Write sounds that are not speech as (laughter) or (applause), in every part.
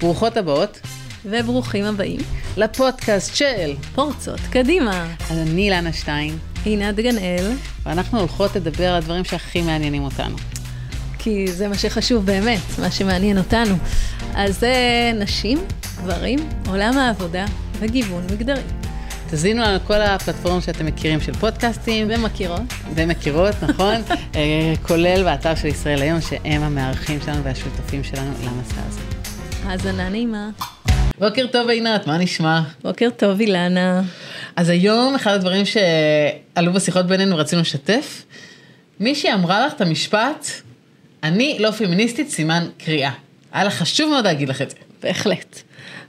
ברוכות הבאות וברוכים הבאים לפודקאסט של פורצות קדימה. אז אני אילנה שטיין, עינת גנאל, ואנחנו הולכות לדבר על הדברים שהכי מעניינים אותנו. כי זה מה שחשוב באמת, מה שמעניין אותנו. אז זה נשים, גברים, עולם העבודה וגיוון מגדרי. תזינו על כל הפלטפורמות שאתם מכירים של פודקאסטים. ומכירות. ומכירות, נכון? (laughs) אה, כולל באתר של ישראל היום, שהם המארחים שלנו והשותפים שלנו למסע הזה. האזנה נעימה. בוקר טוב עינת, מה נשמע? בוקר טוב אילנה. אז היום אחד הדברים שעלו בשיחות בינינו ורצינו לשתף, מישהי אמרה לך את המשפט, אני לא פמיניסטית, סימן קריאה. היה לך חשוב מאוד להגיד לך את זה. בהחלט.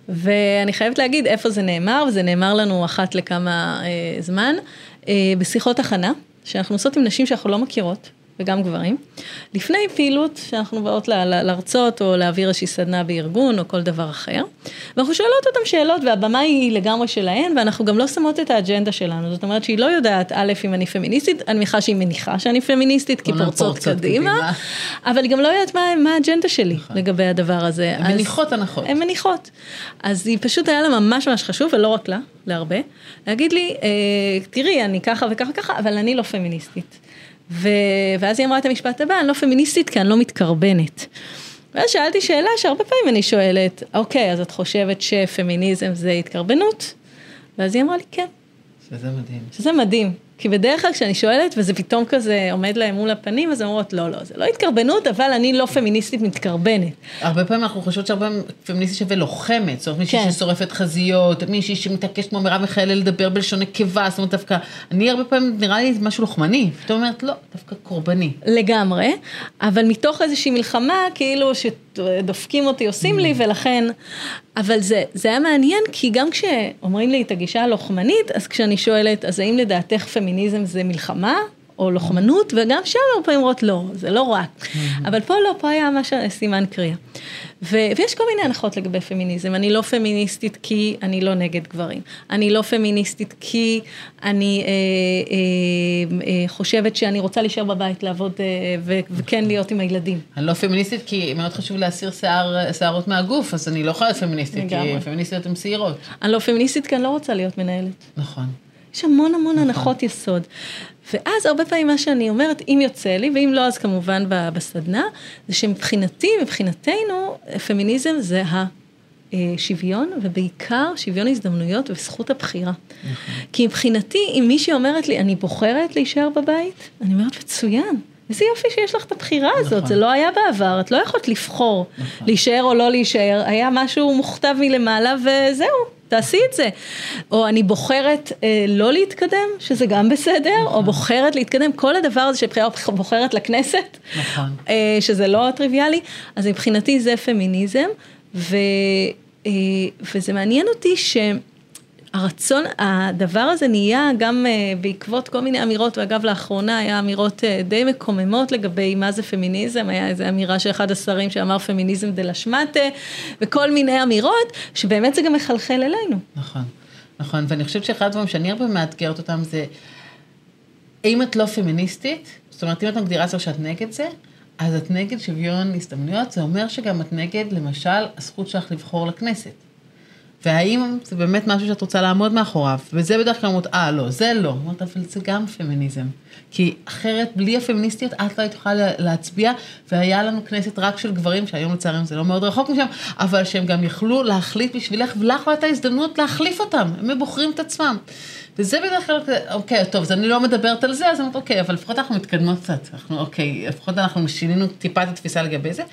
ואני חייבת להגיד איפה זה נאמר, וזה נאמר לנו אחת לכמה אה, זמן, אה, בשיחות הכנה, שאנחנו עושות עם נשים שאנחנו לא מכירות, וגם גברים, לפני פעילות שאנחנו באות לה, לה, להרצות או להעביר איזושהי סדנה בארגון או כל דבר אחר. ואנחנו שואלות אותם שאלות והבמה היא לגמרי שלהן ואנחנו גם לא שמות את האג'נדה שלנו, זאת אומרת שהיא לא יודעת א' אם אני פמיניסטית, אני מניחה שהיא מניחה שאני פמיניסטית כי פורצות, פורצות קדימה, קדימה, אבל היא גם לא יודעת מה, מה האג'נדה שלי נכון. לגבי הדבר הזה. הן מניחות הנחות. הן מניחות. אז היא פשוט היה לה ממש ממש חשוב ולא רק לה, להרבה, להגיד לי, אה, תראי אני ככה וככה וככה אבל אני לא פמיניסטית. ו... ואז היא אמרה את המשפט הבא, אני לא פמיניסטית כי אני לא מתקרבנת. ואז שאלתי שאלה שהרבה פעמים אני שואלת, אוקיי, אז את חושבת שפמיניזם זה התקרבנות? ואז היא אמרה לי, כן. שזה מדהים. שזה מדהים. כי בדרך כלל כשאני שואלת וזה פתאום כזה עומד להם מול הפנים, אז הן אומרות, לא, לא, זה לא התקרבנות, אבל אני לא פמיניסטית מתקרבנת. הרבה פעמים אנחנו חושבות שהרבה פמיניסטית שווה לוחמת, זאת אומרת מישהי כן. ששורפת חזיות, מישהי שמתעקשת כמו מרב מיכאלי לדבר בלשון נקבה, זאת אומרת דווקא, אני הרבה פעמים נראה לי משהו לוחמני, פתאום אומרת, לא, דווקא קורבני. לגמרי, אבל מתוך איזושהי מלחמה, כאילו שדופקים אותי, עושים לי. ולכן, אבל זה, זה היה מעניין, כי גם כשאומרים לי את הגישה הלוחמנית, אז כשאני שואלת, אז האם לדעתך פמיניזם זה מלחמה? או לוחמנות, וגם שם הרבה פעמים אומרות לא, זה לא רק. Mm-hmm. אבל פה לא, פה היה ממש סימן קריאה. ו- ויש כל מיני הנחות לגבי פמיניזם. אני לא פמיניסטית כי אני לא נגד גברים. אני לא פמיניסטית כי אני אה, אה, אה, חושבת שאני רוצה להישאר בבית, לעבוד אה, ו- וכן להיות עם הילדים. אני לא פמיניסטית כי מאוד חשוב להסיר שיער, שערות מהגוף, אז אני לא יכולה להיות פמיניסטית, כי פמיניסטיות הן שעירות. אני לא פמיניסטית כי אני לא רוצה להיות מנהלת. נכון. יש המון המון נכון. הנחות יסוד. ואז הרבה פעמים מה שאני אומרת, אם יוצא לי, ואם לא אז כמובן בסדנה, זה שמבחינתי, מבחינתנו, פמיניזם זה השוויון, ובעיקר שוויון הזדמנויות וזכות הבחירה. נכון. כי מבחינתי, אם מישהי אומרת לי, אני בוחרת להישאר בבית, אני אומרת, מצוין. איזה יופי שיש לך את הבחירה הזאת, נכון. זה לא היה בעבר, את לא יכולת לבחור נכון. להישאר או לא להישאר, היה משהו מוכתב מלמעלה וזהו, תעשי את זה. או אני בוחרת אה, לא להתקדם, שזה גם בסדר, נכון. או בוחרת להתקדם, כל הדבר הזה שבחירה בוחרת לכנסת, נכון. אה, שזה לא טריוויאלי, אז מבחינתי זה פמיניזם, ו, אה, וזה מעניין אותי ש... הרצון, הדבר הזה נהיה גם אה, בעקבות כל מיני אמירות, ואגב לאחרונה היה אמירות אה, די מקוממות לגבי מה זה פמיניזם, היה איזו אמירה של אחד השרים שאמר פמיניזם דה לשמטה, וכל מיני אמירות, שבאמת זה גם מחלחל אלינו. נכון, נכון, ואני חושבת שאחד הדברים שאני הרבה מאתגרת אותם זה, אם את לא פמיניסטית, זאת אומרת אם את מגדירה עצמך שאת נגד זה, אז את נגד שוויון הזדמנויות, זה אומר שגם את נגד, למשל, הזכות שלך לבחור לכנסת. והאם זה באמת משהו שאת רוצה לעמוד מאחוריו, וזה בדרך כלל אומרות, אה, לא, זה לא. אומרת, אבל זה גם פמיניזם. כי אחרת, בלי הפמיניסטיות, את לא היית יכולה להצביע, והיה לנו כנסת רק של גברים, שהיום לצערם זה לא מאוד רחוק משם, אבל שהם גם יכלו להחליט בשבילך, ולך לא הייתה הזדמנות להחליף אותם, הם בוחרים את עצמם. וזה בדרך כלל, אוקיי, טוב, אז אני לא מדברת על זה, אז אני אומרת, אוקיי, אבל לפחות אנחנו מתקדמות קצת, אנחנו, אוקיי, לפחות אנחנו שינינו טיפה את התפיסה לגבי זה.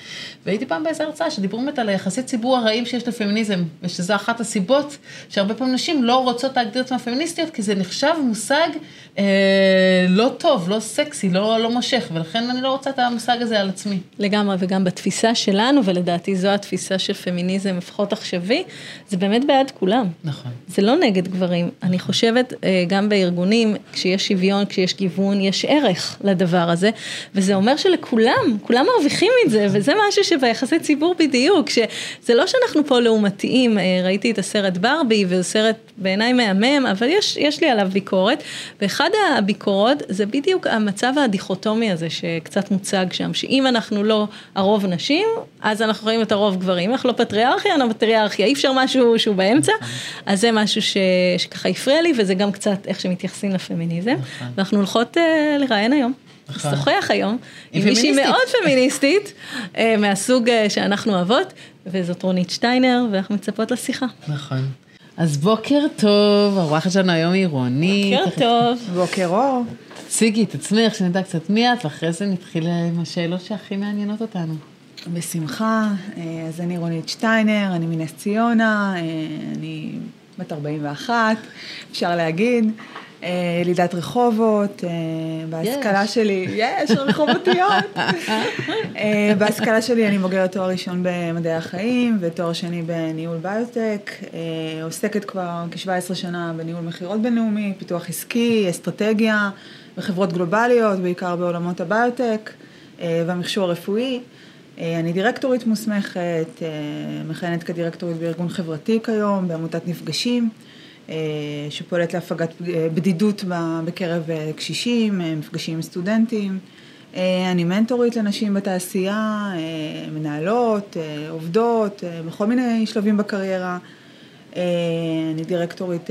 והייתי פעם באיזה הרצאה שדיברו באמת על היחסי ציבור הרעים שיש לפמיניזם, ושזו אחת הסיבות שהרבה פעמים נשים לא רוצות להגדיר את עצמן פמיניסטיות, כי זה נחשב מושג אה, לא טוב, לא סקסי, לא, לא מושך, ולכן אני לא רוצה את המושג הזה על עצמי. לגמרי, וגם בתפיסה שלנו, ולדעתי זו התפיסה של פמיניזם, לפחות עכשווי, זה באמת בעד כולם. נכון. זה לא נגד גברים. אני חושבת אומרת, אה, גם בארגונים, כשיש שוויון, כשיש גיוון, יש ערך לדבר הזה, וזה אומר שלכולם, כולם מרוויחים מזה, וזה משהו שביחסי ציבור בדיוק, שזה לא שאנחנו פה לעומתיים, אה, ראיתי את הסרט ברבי, וזה סרט בעיניי מהמם, אבל יש, יש לי עליו ביקורת, ואחד הביקורות זה בדיוק המצב הדיכוטומי הזה שקצת מוצג שם, שאם אנחנו לא הרוב נשים, אז אנחנו רואים את הרוב גברים, אנחנו לא פטריארכיה, אנחנו פטריארכיה, אי אפשר משהו שהוא באמצע, אז זה משהו ש, שככה הפריע לי, וזה גם קצת איך שמתייחסים לפמיניזם, ואנחנו הולכות uh, לראיין היום. לשוחח היום עם מישהי מאוד פמיניסטית, אה, מהסוג אה, שאנחנו אוהבות, וזאת רונית שטיינר, ואנחנו מצפות לשיחה. נכון. אז בוקר טוב, האורחת שלנו היום היא רונית. בוקר טוב. בוקר אור. תציגי את עצמך, שנדע קצת מי את, ואחרי זה נתחיל עם השאלות שהכי מעניינות אותנו. בשמחה, אז אני רונית שטיינר, אני מנס ציונה, אני בת 41, אפשר להגיד. ילידת רחובות, אה, בהשכלה יש. שלי, יש, רחובותיות. (laughs) אה, בהשכלה שלי אני בוגרת תואר ראשון במדעי החיים ותואר שני בניהול ביוטק, אה, עוסקת כבר כ-17 שנה בניהול מכירות בינלאומי, פיתוח עסקי, אסטרטגיה, בחברות גלובליות, בעיקר בעולמות הביוטק והמכשור הרפואי. אני דירקטורית מוסמכת, מכהנת כדירקטורית בארגון חברתי כיום, בעמותת נפגשים. אה, שפועלת להפגת בדידות בקרב אה, קשישים, אה, מפגשים עם סטודנטים. אני מנטורית לנשים בתעשייה, מנהלות, עובדות, בכל מיני שלבים בקריירה. אני דירקטורית,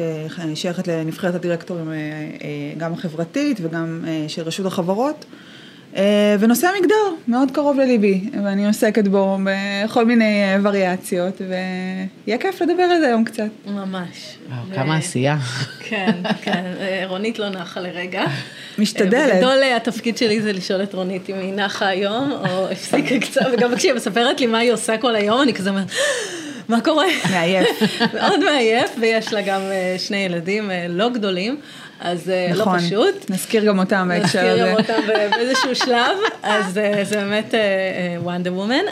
שייכת לנבחרת הדירקטורים גם החברתית וגם של רשות החברות. אה, ונושא המגדר מאוד קרוב לליבי, ואני עוסקת בו בכל מיני אה, וריאציות, ויהיה כיף לדבר על זה היום קצת. ממש. וואו, כמה עשייה. כן, כן, אה, רונית לא נחה לרגע. משתדלת. בגדול התפקיד שלי זה לשאול את רונית אם היא נחה היום, או (laughs) הפסיקה קצת, וגם כשהיא מספרת לי מה היא עושה כל היום, אני כזה אומרת... מה קורה? מעייף. (laughs) מאוד מעייף, ויש לה גם שני ילדים לא גדולים. אז נכון, לא פשוט. נזכיר גם אותם בהקשר הזה. נזכיר גם אותם באיזשהו שלב, אז זה באמת וונדר וומן.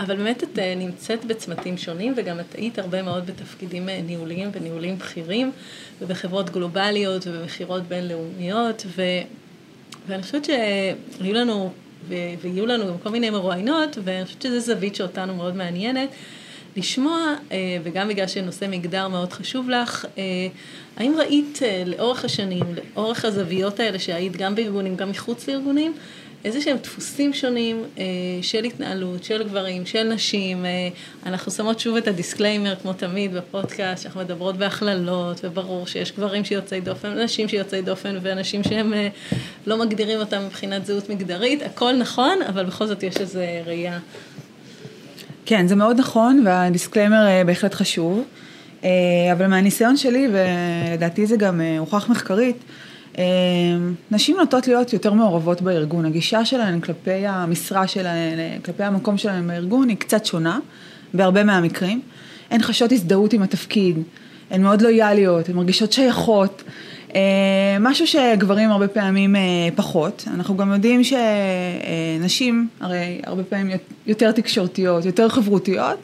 אבל באמת את נמצאת בצמתים שונים, וגם את היית הרבה מאוד בתפקידים ניהוליים וניהולים בכירים, ובחברות גלובליות ובמכירות בינלאומיות, ו... ואני חושבת שהיו לנו, ויהיו לנו גם כל מיני מרואיינות, ואני חושבת שזו זווית שאותנו מאוד מעניינת. לשמוע, וגם בגלל שנושא מגדר מאוד חשוב לך, האם ראית לאורך השנים, לאורך הזוויות האלה שהיית גם בארגונים, גם מחוץ לארגונים, איזה שהם דפוסים שונים של התנהלות, של גברים, של נשים, אנחנו שמות שוב את ה disclaimer כמו תמיד בפודקאסט, שאנחנו מדברות בהכללות, וברור שיש גברים שיוצאי דופן, נשים שיוצאי דופן, ואנשים שהם לא מגדירים אותם מבחינת זהות מגדרית, הכל נכון, אבל בכל זאת יש איזו ראייה. כן, זה מאוד נכון, והדיסקליימר בהחלט חשוב. אבל מהניסיון שלי, ולדעתי זה גם הוכח מחקרית, נשים נוטות להיות יותר מעורבות בארגון. הגישה שלהן כלפי המשרה שלהן, כלפי המקום שלהן בארגון, היא קצת שונה, בהרבה מהמקרים. הן חשות הזדהות עם התפקיד, הן מאוד לויאליות, הן מרגישות שייכות. משהו שגברים הרבה פעמים פחות. אנחנו גם יודעים שנשים, הרי הרבה פעמים יותר תקשורתיות, יותר חברותיות.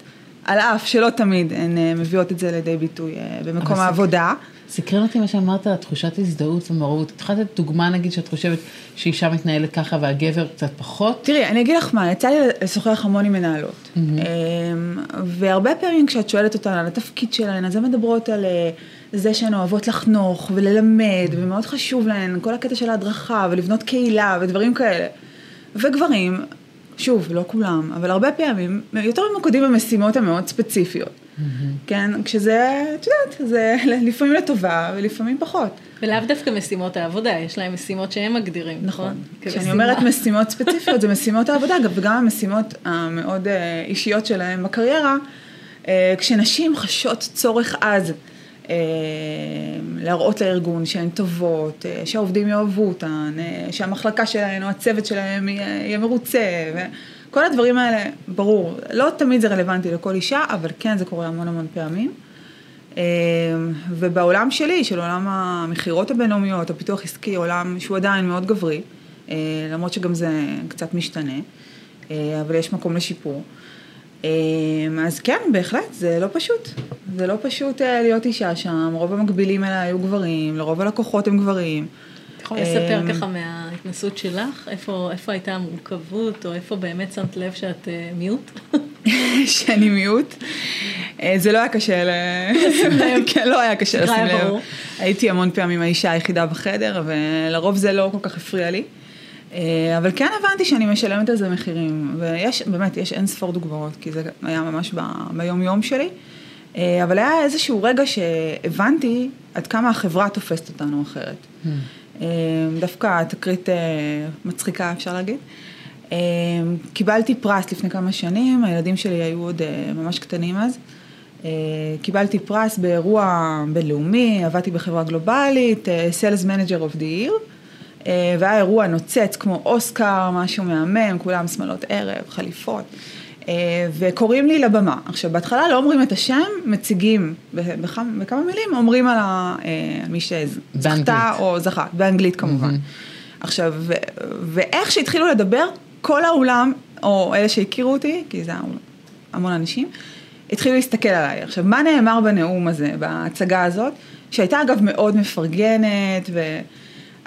על אף שלא תמיד הן מביאות את זה לידי ביטוי במקום העבודה. סקרן אותי מה שאמרת, תחושת הזדהות ומעורבות. את יכולה לתת דוגמה נגיד שאת חושבת שאישה מתנהלת ככה והגבר קצת פחות? תראי, אני אגיד לך מה, יצא לי לשוחח המון עם מנהלות. והרבה פעמים כשאת שואלת אותן על התפקיד שלהן, אז הן מדברות על זה שהן אוהבות לחנוך וללמד, ומאוד חשוב להן כל הקטע של ההדרכה ולבנות קהילה ודברים כאלה. וגברים, שוב, לא כולם, אבל הרבה פעמים, יותר ממוקדים במשימות המאוד ספציפיות. כן, כשזה, את יודעת, זה לפעמים לטובה ולפעמים פחות. ולאו דווקא משימות העבודה, יש להם משימות שהם מגדירים, נכון? כשאני אומרת משימות ספציפיות, זה משימות העבודה, וגם המשימות המאוד אישיות שלהם בקריירה, כשנשים חשות צורך עז. להראות לארגון שהן טובות, שהעובדים יאהבו אותן, שהמחלקה שלהן או הצוות שלהם יהיה מרוצה. כל הדברים האלה, ברור, לא תמיד זה רלוונטי לכל אישה, אבל כן זה קורה המון המון פעמים. ובעולם שלי, של עולם המכירות הבינלאומיות, הפיתוח עסקי, עולם שהוא עדיין מאוד גברי, למרות שגם זה קצת משתנה, אבל יש מקום לשיפור. אז כן, בהחלט, זה לא פשוט. זה לא פשוט אה, להיות אישה שם, רוב המקבילים אליי היו גברים, לרוב הלקוחות הם גברים. את יכולה לספר אמ, ככה מההתנסות שלך? איפה, איפה הייתה המורכבות, או איפה באמת שמת לב שאת אה, מיעוט? (laughs) שאני מיעוט. אה, זה לא היה קשה ל... (laughs) כן, לא היה קשה היה לשים לב. הייתי המון פעמים האישה היחידה בחדר, ולרוב זה לא כל כך הפריע לי. אה, אבל כן הבנתי שאני משלמת על זה מחירים, ויש, באמת, יש אין ספור דוגמאות, כי זה היה ממש ב, ביום יום שלי. אה, אבל היה איזשהו רגע שהבנתי עד כמה החברה תופסת אותנו אחרת. אה, דווקא תקרית מצחיקה, אפשר להגיד. קיבלתי פרס לפני כמה שנים, הילדים שלי היו עוד ממש קטנים אז. קיבלתי פרס באירוע בינלאומי, עבדתי בחברה גלובלית, Sales Manager of the Year, והיה אירוע נוצץ כמו אוסקר, משהו מהמם, כולם שמאלות ערב, חליפות. אה, וקוראים לי לבמה. עכשיו, בהתחלה לא אומרים את השם, מציגים בכמה, בכמה מילים, אומרים על אה, מי שזכתה. או זכה, באנגלית כמובן. עכשיו, ו- ואיך שהתחילו לדבר, כל האולם, או אלה שהכירו אותי, כי זה המון אנשים, התחילו להסתכל עליי. עכשיו, מה נאמר בנאום הזה, בהצגה הזאת, שהייתה אגב מאוד מפרגנת, ו...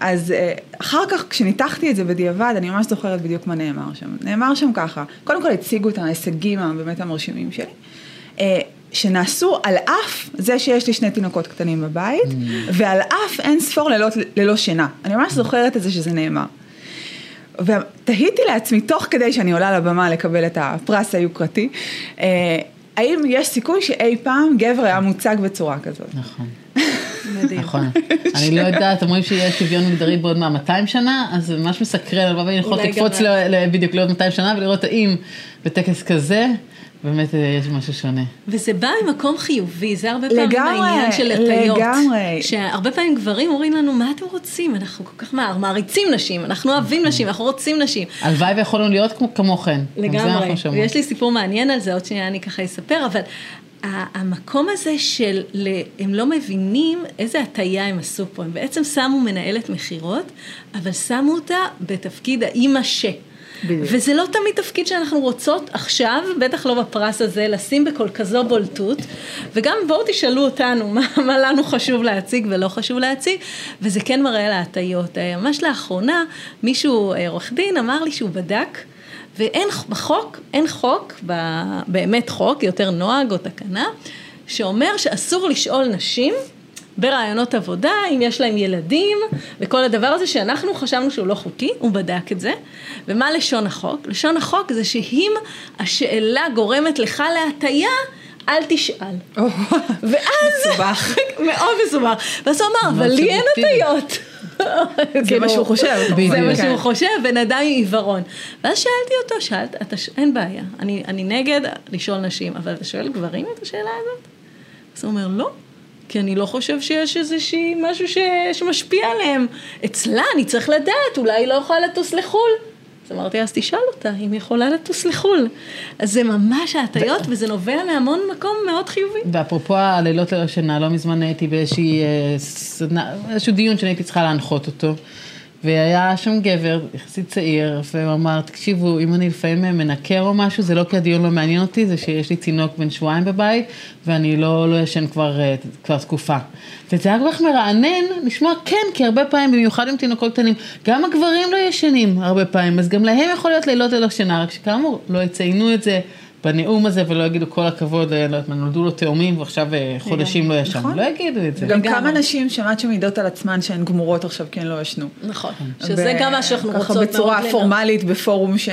אז אה, אחר כך, כשניתחתי את זה בדיעבד, אני ממש זוכרת בדיוק מה נאמר שם. נאמר שם ככה, קודם כל הציגו את ההישגים הבאמת המרשימים שלי, אה, שנעשו על אף זה שיש לי שני תינוקות קטנים בבית, ועל אף אין ספור לילות ללא שינה. אני ממש זוכרת את זה שזה נאמר. ותהיתי לעצמי, תוך כדי שאני עולה לבמה לקבל את הפרס היוקרתי, אה, האם יש סיכוי שאי פעם גבר היה מוצג בצורה כזאת? נכון. (laughs) מדהים. נכון. אני לא יודעת, אומרים שיהיה שוויון מגדרי בעוד מה, 200 שנה? אז זה ממש מסקרן, לבוא וללכות אולי לקפוץ גם- ל- ל- בדיוק לעוד 200 שנה ולראות האם בטקס כזה, באמת אה, יש משהו שונה. וזה בא ממקום חיובי, זה הרבה פעמים לגמרי, העניין של הטיות. לגמרי. שהרבה פעמים גברים אומרים לנו, מה אתם רוצים? אנחנו כל כך מה- מעריצים נשים, אנחנו אוהבים נשים, אנחנו רוצים נשים. הלוואי ויכולנו להיות כמו- כמוכן. לגמרי. ויש לי סיפור מעניין על זה, עוד שנייה אני ככה אספר, אבל המקום הזה של, הם לא מבינים איזה הטעיה הם עשו פה, הם בעצם שמו מנהלת מכירות, אבל שמו אותה בתפקיד האימא ש. בדיוק. וזה לא תמיד תפקיד שאנחנו רוצות עכשיו, בטח לא בפרס הזה, לשים בכל כזו בולטות, וגם בואו תשאלו אותנו מה, מה לנו חשוב להציג ולא חשוב להציג, וזה כן מראה להטיות. אה, ממש לאחרונה, מישהו, אה, עורך דין, אמר לי שהוא בדק, ואין בחוק, אין חוק, באמת חוק, יותר נוהג או תקנה, שאומר שאסור לשאול נשים ברעיונות עבודה, אם יש להם ילדים, וכל הדבר הזה שאנחנו חשבנו שהוא לא חוקי, הוא בדק את זה. ומה לשון החוק? לשון החוק זה שאם השאלה גורמת לך להטייה, אל תשאל. ואז, מסובך. (laughs) מאוד מסובך. ואז הוא אמר, אבל לי אין. הטיות. זה כאילו, מה שהוא חושב. זה. מה כן. שהוא חושב, בן אדם עם עיוורון. ואז שאלתי אותו, שאלת, אתה, אין בעיה, אני, אני נגד לשאול נשים, אבל אתה שואל גברים את השאלה הזאת? אז הוא אומר, לא, כי אני לא חושב שיש איזושהי משהו ש, שמשפיע עליהם. אצלה אני צריך לדעת, אולי היא לא יכולה לטוס לחו"ל. אמרתי, אז תשאל אותה, אם היא יכולה לטוס לחו"ל. אז זה ממש ההטיות, וזה נובע מהמון מקום מאוד חיובי. ואפרופו הלילות ללא שינה, לא מזמן הייתי באיזושהי אה, דיון שאני הייתי צריכה להנחות אותו. והיה שם גבר, יחסית צעיר, והוא אמר, תקשיבו, אם אני לפעמים מנקר או משהו, זה לא כי הדיון לא מעניין אותי, זה שיש לי תינוק בן שבועיים בבית, ואני לא, לא ישן כבר, אה, כבר תקופה. וזה היה כל כך מרענן לשמוע, כן, כי הרבה פעמים, במיוחד עם תינוקות קטנים, גם הגברים לא ישנים הרבה פעמים, אז גם להם יכול להיות לילות ללא שינה, רק שכאמור, לא יציינו את זה. בנאום הזה ולא יגידו כל הכבוד, אה, לא יודעת מה, נולדו לו תאומים ועכשיו אה, חודשים לא ישן, נכון. לא יגידו את זה. גם. כמה נשים שמעת שמעידות על עצמן שהן גמורות עכשיו כי הן לא ישנו. נכון, שזה ב- גם מה שאנחנו רוצות ככה מאוד בצורה פורמלית בפורום ש...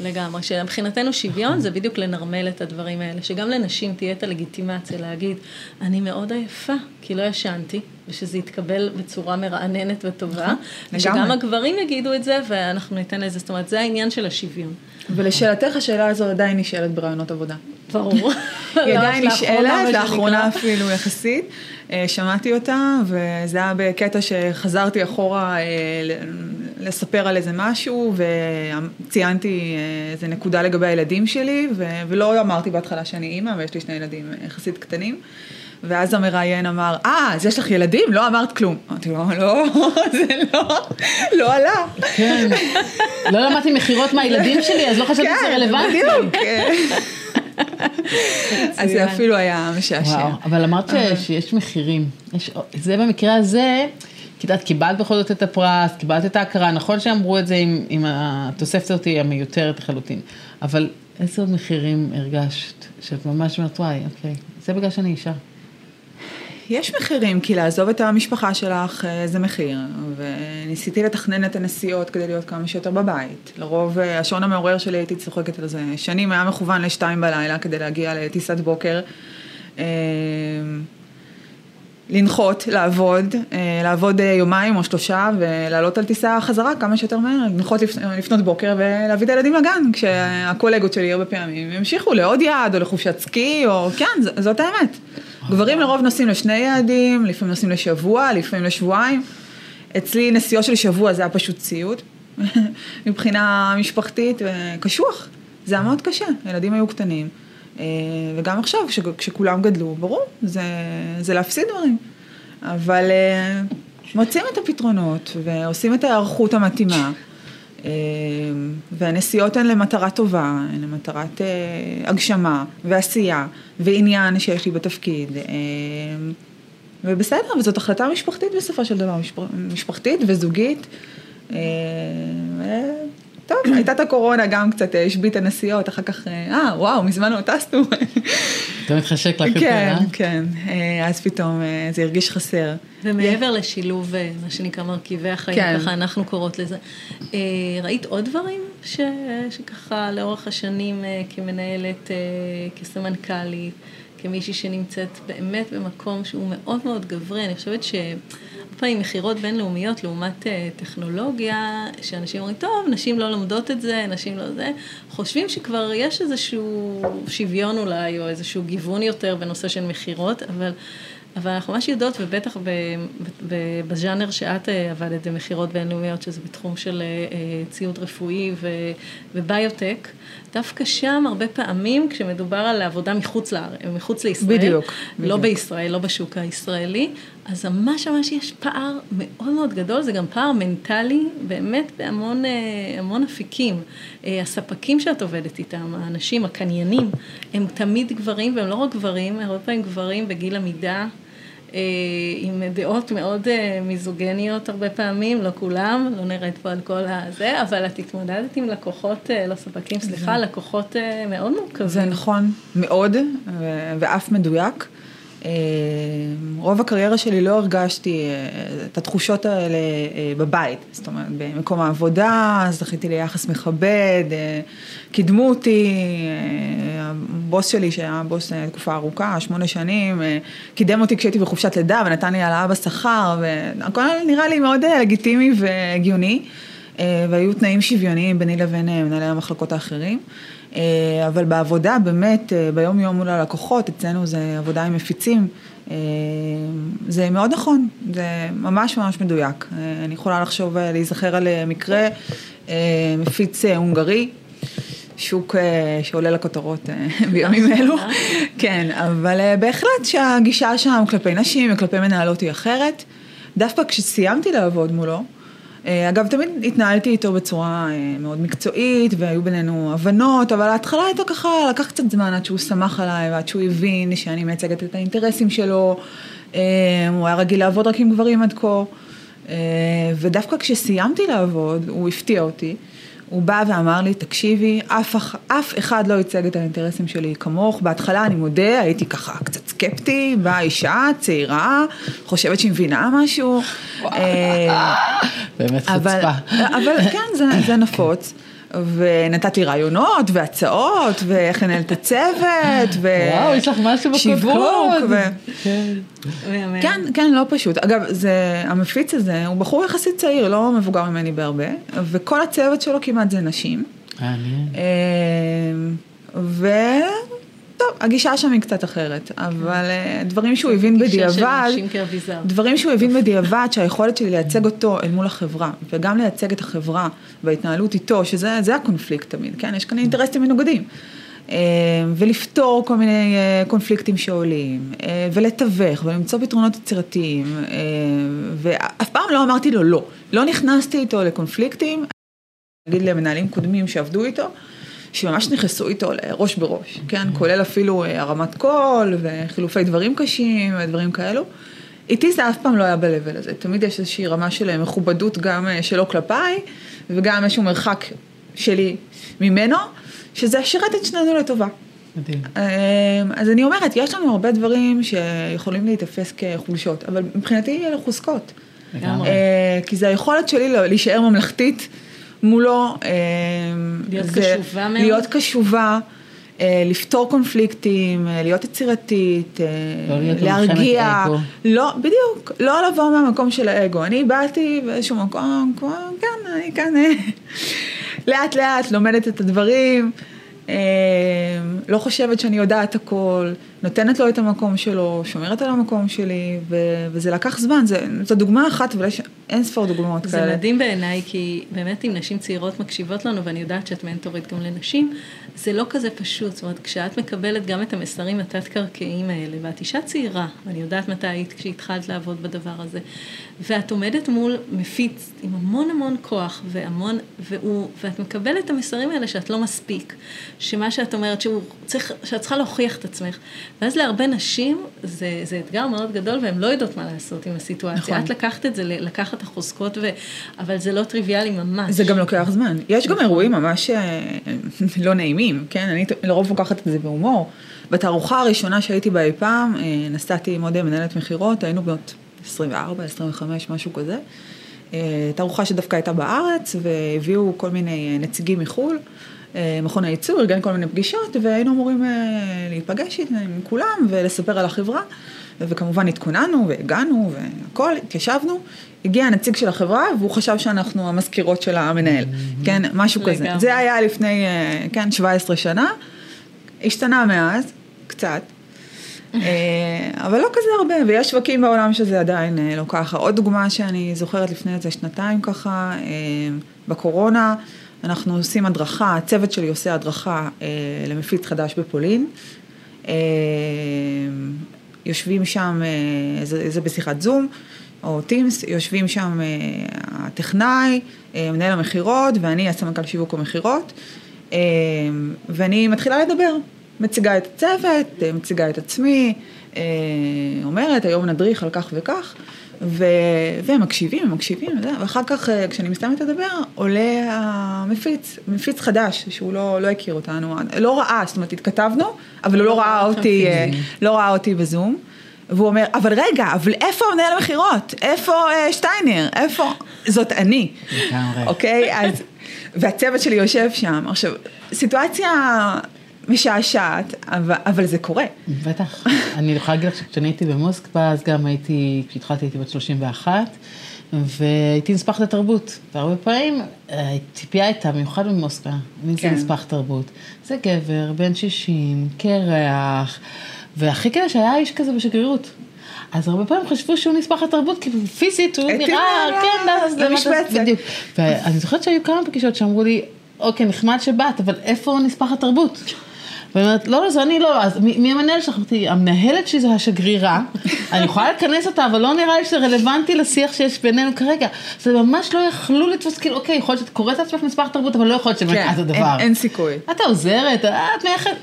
לגמרי, שמבחינתנו שוויון זה בדיוק לנרמל את הדברים האלה, שגם לנשים תהיה את הלגיטימציה להגיד, אני מאוד עייפה, כי לא ישנתי, ושזה יתקבל בצורה מרעננת וטובה, ושגם לגמרי. הגברים יגידו את זה, ואנחנו ניתן לזה, זאת אומרת, זה העניין של השוויון. ולשאלתך, השאלה הזו עדיין נשאלת ברעיונות עבודה. ברור. (laughs) היא עדיין נשאלת. לאחרונה אפילו יחסית. אה, שמעתי אותה, וזה היה בקטע שחזרתי אחורה אה, לספר על איזה משהו, וציינתי אה, איזה נקודה לגבי הילדים שלי, ולא אמרתי בהתחלה שאני אימא, ויש לי שני ילדים יחסית קטנים. ואז המראיין אמר, אה, אז יש לך ילדים? לא אמרת כלום. אמרתי לו, לא, (laughs) זה לא, לא עלה. כן. לא למדתי מכירות מהילדים שלי, אז לא חשבתי שזה רלוונטי. בדיוק. אה, (laughs) אז זה אפילו היה משעשע. אבל אמרת שיש מחירים. זה במקרה הזה, את יודעת, קיבלת בכל זאת את הפרס, קיבלת את ההכרה, נכון שאמרו את זה עם התוספת הזאת המיותרת לחלוטין, אבל איזה עוד מחירים הרגשת, שאת ממש אומרת, וואי, אוקיי, זה בגלל שאני אישה. יש מחירים, כי לעזוב את המשפחה שלך אה, זה מחיר, וניסיתי לתכנן את הנסיעות כדי להיות כמה שיותר בבית. לרוב אה, השעון המעורר שלי הייתי צוחקת על זה, שנים היה מכוון לשתיים בלילה כדי להגיע לטיסת בוקר. אה, לנחות, לעבוד, אה, לעבוד אה, יומיים או שלושה ולעלות על טיסה חזרה כמה שיותר מהר, לנחות לפ- לפנות בוקר ולהביא את הילדים לגן, כשהקולגות שלי הרבה פעמים המשיכו לעוד יעד או לחופשת סקי, או כן, ז- זאת האמת. גברים לרוב נוסעים לשני יעדים, לפעמים נוסעים לשבוע, לפעמים לשבועיים. אצלי נסיעות של שבוע זה היה פשוט ציוד, (laughs) מבחינה משפחתית, וקשוח. זה היה מאוד קשה, הילדים היו קטנים. אה, וגם עכשיו, כש, כשכולם גדלו, ברור, זה, זה להפסיד דברים. אבל אה, מוצאים את הפתרונות ועושים את ההיערכות המתאימה. אה, והנסיעות הן למטרה טובה, הן למטרת הגשמה ועשייה ועניין שיש לי בתפקיד. ובסדר, וזאת החלטה משפחתית בסופו של דבר, משפ... משפחתית וזוגית. טוב, הייתה את הקורונה, גם קצת אה, השבית הנסיעות, אחר כך, אה, אה, וואו, מזמן לא טסנו. זה מתחשק לך יותר, כן, אה? כן, אה, אז פתאום זה הרגיש חסר. ומעבר לשילוב, מה שנקרא מרכיבי החיים, כן. ככה אנחנו קוראות לזה, ראית עוד דברים ש, שככה לאורך השנים כמנהלת, כסמנכ"לית, כמישהי שנמצאת באמת במקום שהוא מאוד מאוד גברי, אני חושבת ש... פעמים מכירות בינלאומיות לעומת אה, טכנולוגיה, שאנשים אומרים, טוב, נשים לא לומדות את זה, נשים לא זה, חושבים שכבר יש איזשהו שוויון אולי, או איזשהו גיוון יותר בנושא של מכירות, אבל, אבל אנחנו ממש יודעות, ובטח בז'אנר שאת אה, עבדת במכירות בינלאומיות, שזה בתחום של אה, ציוד רפואי ו- וביוטק, דווקא שם הרבה פעמים כשמדובר על עבודה מחוץ לארץ, מחוץ לישראל, בדיוק, לא בדיוק. בישראל, לא בשוק הישראלי, אז ממש ממש יש פער מאוד מאוד גדול, זה גם פער מנטלי, באמת בהמון אה, המון אפיקים. אה, הספקים שאת עובדת איתם, האנשים, הקניינים, הם תמיד גברים, והם לא רק גברים, הרבה פעמים גברים בגיל עמידה. אה, עם דעות מאוד מיזוגניות הרבה פעמים, לא כולם, לא נראית פה על כל הזה, אבל את התמודדת עם לקוחות, לא ספקים, סליחה, לקוחות מאוד מורכבים. זה נכון מאוד, ואף מדויק. אה, רוב הקריירה שלי לא הרגשתי אה, את התחושות האלה אה, בבית, זאת אומרת, במקום העבודה, זכיתי ליחס מכבד, אה, קידמו אותי, הבוס שלי, שהיה בוס תקופה ארוכה, שמונה שנים, קידם אותי כשהייתי בחופשת לידה ונתן לי העלאה בשכר, והכל נראה לי מאוד לגיטימי והגיוני, והיו תנאים שוויוניים ביני לבין מנהלי המחלקות האחרים. אה, אבל בעבודה, באמת, אה, ביום יום מול הלקוחות, אצלנו זה עבודה עם מפיצים, אה, זה מאוד נכון, זה ממש ממש מדויק. אני יכולה לחשוב, להיזכר על מקרה, מפיץ הונגרי, שוק שעולה לכותרות (laughs) בימים (laughs) אלו, כן, אבל בהחלט שהגישה שם כלפי נשים וכלפי מנהלות היא אחרת. דווקא כשסיימתי לעבוד מולו, אגב, תמיד התנהלתי איתו בצורה אה, מאוד מקצועית, והיו בינינו הבנות, אבל ההתחלה הייתה ככה, לקח קצת זמן עד שהוא שמח עליי, ועד שהוא הבין שאני מייצגת את האינטרסים שלו. אה, הוא היה רגיל לעבוד רק עם גברים עד כה, אה, ודווקא כשסיימתי לעבוד, הוא הפתיע אותי. הוא בא ואמר לי, תקשיבי, אף, אח- אף אחד לא ייצג את האינטרסים שלי כמוך. בהתחלה, אני מודה, הייתי ככה קצת סקפטי, באה אישה צעירה, חושבת שהיא מבינה משהו. אה, באמת אבל, חוצפה. אבל כן, זה, זה נפוץ. ונתתי רעיונות והצעות, ואיך לנהל את הצוות, ו... וואו, יש לך משהו שיווק, בקודקוד. ו... כן. כן, כן, לא פשוט. אגב, זה, המפיץ הזה, הוא בחור יחסית צעיר, לא מבוגר ממני בהרבה, וכל הצוות שלו כמעט זה נשים. מעניין. אה, ו... טוב, הגישה שם היא קצת אחרת, אבל אה, דברים שהוא הבין בדיעבד. דברים שהוא הבין בדיעבד שהיכולת שלי לייצג אותו אל מול החברה, וגם לייצג את החברה וההתנהלות איתו, שזה זה הקונפליקט תמיד, כן? יש כאן אינטרסים מנוגדים. אה, ולפתור כל מיני אה, קונפליקטים שעולים, ולתווך, ולמצוא פתרונות יצירתיים, ואף פעם לא אמרתי לו לא, לא נכנסתי איתו לקונפליקטים, להגיד למנהלים קודמים שעבדו איתו, שממש נכנסו איתו לראש בראש, כן? כולל אפילו אה, הרמת קול וחילופי דברים קשים ודברים כאלו. איתי זה אף פעם לא היה ב-level הזה, תמיד יש איזושהי רמה של מכובדות גם אה, שלו כלפיי, וגם איזשהו מרחק שלי ממנו, שזה שירת את שנינו לטובה. מדהים. אמ, אז אני אומרת, יש לנו הרבה דברים שיכולים להיתפס כחולשות, אבל מבחינתי אלה חוזקות. לגמרי. אה, כי זה היכולת שלי להישאר ממלכתית מולו. אמ, להיות זה קשובה מאוד. להיות קשובה. אה, לפתור קונפליקטים, אה, להיות יצירתית, אה, לא להיות להרגיע, לא, בדיוק, לא לבוא מהמקום של האגו. אני באתי באיזשהו מקום, כמו, כן, אני כאן אה, (laughs) לאט לאט לומדת את הדברים, אה, לא חושבת שאני יודעת הכל, נותנת לו את המקום שלו, שומרת על המקום שלי, ו- וזה לקח זמן, זה- זו דוגמה אחת, אבל יש אין ספור דוגמאות זה כאלה. מדהים בעיניי, כי באמת אם נשים צעירות מקשיבות לנו, ואני יודעת שאת מנטורית גם לנשים, זה לא כזה פשוט. זאת אומרת, כשאת מקבלת גם את המסרים התת-קרקעיים האלה, ואת אישה צעירה, ואני יודעת מתי היית כשהתחלת לעבוד בדבר הזה, ואת עומדת מול מפיץ עם המון המון כוח והמון, והוא, ואת מקבלת את המסרים האלה שאת לא מספיק, שמה שאת אומרת, שהוא צריך, שאת צריכה להוכיח את עצמך. ואז להרבה נשים זה, זה אתגר מאוד גדול, והן לא יודעות מה לעשות עם הסיטואציה. נכון. את לקחת את זה, לקחת החוזקות, ו... אבל זה לא טריוויאלי ממש. זה גם לוקח זמן. יש גם אירועים ממש אה, לא נעימים, כן? אני לרוב לוקחת את זה בהומור. בתערוכה הראשונה שהייתי בה אי פעם, אה, נסעתי עם עוד מנהלת מכירות, היינו בנות 24, 25, משהו כזה. אה, תערוכה שדווקא הייתה בארץ, והביאו כל מיני אה, נציגים מחו"ל. אה, מכון הייצור ארגן כל מיני פגישות, והיינו אמורים אה, להיפגש עם כולם ולספר על החברה. וכמובן התכוננו והגענו והכל, התיישבנו. הגיע הנציג של החברה והוא חשב שאנחנו המזכירות של המנהל, כן, משהו כזה. לגמרי. זה היה לפני, אה, כן, 17 שנה. השתנה מאז, קצת. אבל לא כזה הרבה, ויש שווקים בעולם שזה עדיין לא ככה. עוד דוגמה שאני זוכרת לפני איזה שנתיים ככה, בקורונה, אנחנו עושים הדרכה, הצוות שלי עושה הדרכה אה, למפיץ חדש בפולין. אה, יושבים שם, אה, זה, זה בשיחת זום, או טימס, יושבים שם אה, הטכנאי, אה, מנהל המכירות, ואני הסמנכ"ל שיווק המכירות, אה, ואני מתחילה לדבר, מציגה את הצוות, אה, מציגה את עצמי, אה, אומרת, היום נדריך על כך וכך, ו... והם מקשיבים, הם מקשיבים, וזה, ואחר כך, אה, כשאני מסתיימת לדבר, עולה המפיץ, מפיץ חדש, שהוא לא, לא הכיר אותנו, לא ראה, זאת אומרת, התכתבנו, אבל הוא לא ראה אותי, אה, לא ראה אותי בזום. והוא אומר, אבל רגע, אבל איפה מנהל המכירות? איפה אה, שטיינר? איפה? זאת אני. לגמרי. אוקיי? אז, והצוות שלי יושב שם. עכשיו, סיטואציה משעשעת, אבל, אבל זה קורה. בטח. אני יכולה להגיד לך שכשאני הייתי במוסקבה, אז גם הייתי, כשהתחלתי הייתי בת 31, והייתי נספחת התרבות. והרבה פעמים אה, הציפייה הייתה, במיוחד במוסקבה, מי זה כן. נספח תרבות? זה גבר, בן 60, קרח, והכי כדאי שהיה איש כזה בשגרירות. אז הרבה פעמים חשבו שהוא נספח לתרבות, כי פיזית הוא נראה כן, אז למשבצת. בדיוק. ואני זוכרת שהיו כמה פגישות שאמרו לי, אוקיי, נחמד שבאת, אבל איפה נספח התרבות? ואני אומרת, לא, לא, זה אני לא, אז מי מי המנהל שלך? אמרתי, המנהלת שלי זה השגרירה, אני יכולה לכנס אותה, אבל לא נראה לי שזה רלוונטי לשיח שיש בינינו כרגע. זה ממש לא יכלו לתפוס, כאילו, אוקיי, יכול להיות שאת קוראת לעצמך מספר תרבות, אבל לא יכול להיות שבאמת כן, את הדבר. אין סיכוי. את העוזרת, את מייחד.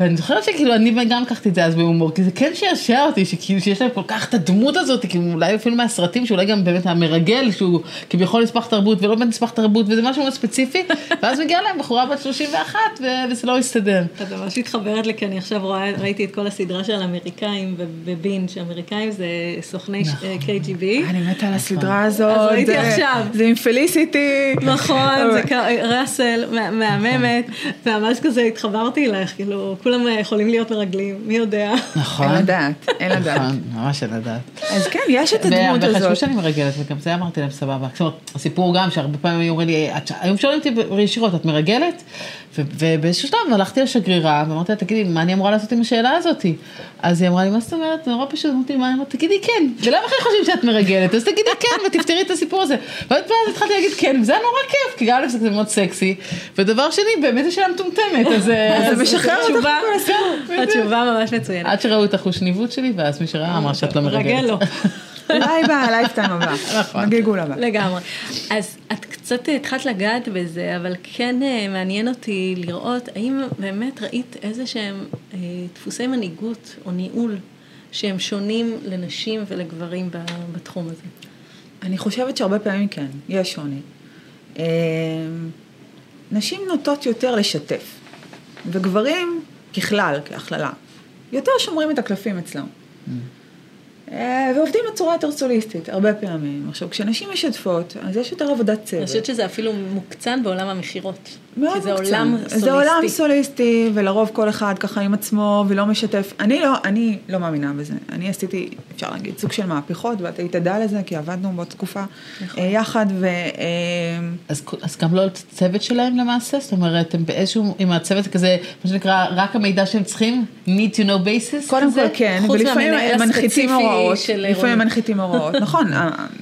ואני זוכרת שכאילו אני גם לקחתי את זה אז בהומור, כי זה כן שעשע אותי, שכאילו שיש להם כל כך את הדמות הזאת, כאילו אולי אפילו מהסרטים, שאולי גם באמת המרגל, שהוא כביכול נספח תרבות ולא באמת נספח תרבות, וזה משהו מאוד ספציפי, (laughs) ואז מגיעה להם בחורה בת 31, ו- וזה לא הסתדר. את ממש מתחברת לי, כי אני עכשיו רואה, ראיתי את כל הסדרה של האמריקאים בבין, שאמריקאים זה סוכני נכון. KGB. אני מתה על הסדרה הזאת. אז ראיתי עכשיו. זה עם פליסיטי. נכון, זה ראסל, מה- מהממת, וממש כזה התחברתי אלייך, כאילו, כולם יכולים להיות מרגלים, מי יודע. נכון. אין לדעת, אין לדעת. נכון, ממש אין לדעת. אז כן, יש את הדמות הזאת. שאני מרגלת, וגם זה אמרתי להם סבבה. זאת אומרת, הסיפור גם שהרבה פעמים היו אומרים לי, "את ש- היום שואלים אותי ישירות, את מרגלת? ובאיזשהו שלב הלכתי לשגרירה, ואמרתי לה, תגידי, מה אני אמורה לעשות עם השאלה הזאתי? אז היא אמרה לי, מה זאת אומרת? נורא פשוט, אמרתי, מה? אמרתי, תגידי כן, ולמה אחרי חושבים שאת מרגלת? אז תגידי כן, ותפתרי את הסיפור הזה. ואז התחלתי להגיד כן, וזה היה נורא כיף, כי גם א' זה מאוד סקסי, ודבר שני, באמת יש שאלה מטומטמת, אז... אז זה משחרר אותך התשובה- מכל (laughs) הסיפור. התשובה ממש מצוינת. עד שראו את החוש ניווט שלי, ואז מי שראה אמר שאת לא מרגלת. מרגל לא. (laughs) לא. אולי בלייפטיים הבא, נכון. בגלגול הבא. לגמרי. אז את קצת התחלת לגעת בזה, אבל כן אה, מעניין אותי לראות, האם באמת ראית איזה שהם אה, דפוסי מנהיגות או ניהול שהם שונים לנשים ולגברים בתחום הזה? אני חושבת שהרבה פעמים כן, יש שוני. אה, נשים נוטות יותר לשתף, וגברים, ככלל, כהכללה, יותר שומרים את הקלפים אצלם. אה, ועובדים בצורה יותר סוליסטית, הרבה פעמים. עכשיו, כשנשים משתפות, אז יש יותר עבודת צוות. אני חושבת שזה אפילו מוקצן בעולם המכירות. מאוד כי זה מוקצן. עולם סוליסטי. זה עולם סוליסטי, ולרוב כל אחד ככה עם עצמו, ולא משתף. אני לא, אני לא מאמינה בזה. אני עשיתי, אפשר להגיד, סוג של מהפכות, ואת היית עדה לזה, כי עבדנו באותה תקופה נכון. אה, יחד, ו... אה, אז, אז גם לא הצוות שלהם למעשה? זאת אומרת, הם באיזשהו, עם הצוות כזה, מה שנקרא, רק המידע שהם צריכים, need to know basis קודם? כל כן, חוץ ולפעמים מנחיתים הספציפי הוראות, של לפעמים רונית. הם מנחיתים הוראות, (laughs) נכון,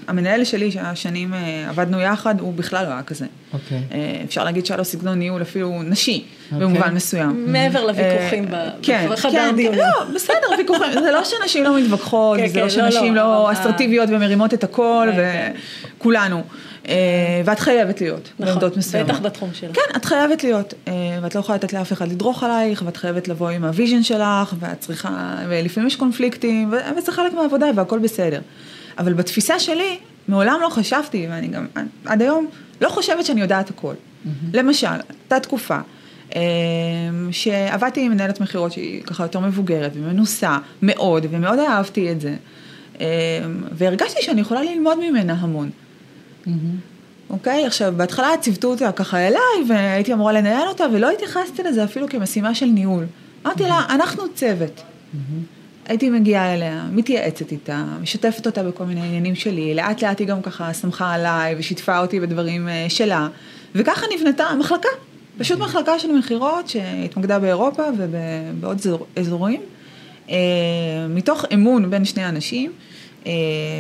המנהל שלי שהשנים אה, עבדנו יחד, הוא בכלל לא היה כזה. אוקיי. אה, אפשר להגיד שהיה לו סגנון ניהול אפילו נשי, אוקיי. במובן מסוים. מעבר לוויכוחים אה, ב- כן, בחדר כן, דיונים. לא, בסדר, ויכוחים, זה לא שנשים לא מתווכחות, כן, זה לא כן, לא, שנשים לא, לא אבל- אסרטיביות ומרימות את הכל, כן, וכולנו. אה, ואת חייבת להיות בעמדות נכון, מסוימות. בטח בתחום שלך. כן, את חייבת להיות, אה, ואת לא יכולה לתת לאף אחד לדרוך עלייך, ואת חייבת לבוא עם ה vision שלך, ואת צריכה, ולפעמים יש קונפליקטים, וזה חלק מהעבודה, והכל בסדר. אבל בתפיסה שלי, מעולם לא חשבתי, ואני גם עד היום לא חושבת שאני יודעת הכל. למשל, הייתה תקופה אה, שעבדתי עם מנהלת מכירות שהיא ככה יותר מבוגרת ומנוסה מאוד, ומאוד אהבתי את זה. והרגשתי שאני יכולה ללמוד ממנה המון. אוקיי? עכשיו, בהתחלה ציוותו אותה ככה אליי, והייתי אמורה לנהל אותה, ולא התייחסתי לזה אפילו כמשימה של ניהול. אמרתי לה, אנחנו צוות. הייתי מגיעה אליה, מתייעצת איתה, משתפת אותה בכל מיני עניינים שלי, לאט לאט היא גם ככה סמכה עליי ושיתפה אותי בדברים אה, שלה, וככה נבנתה מחלקה, פשוט מחלקה של מכירות שהתמקדה באירופה ובעוד אזור- אזורים, אה, מתוך אמון בין שני אנשים,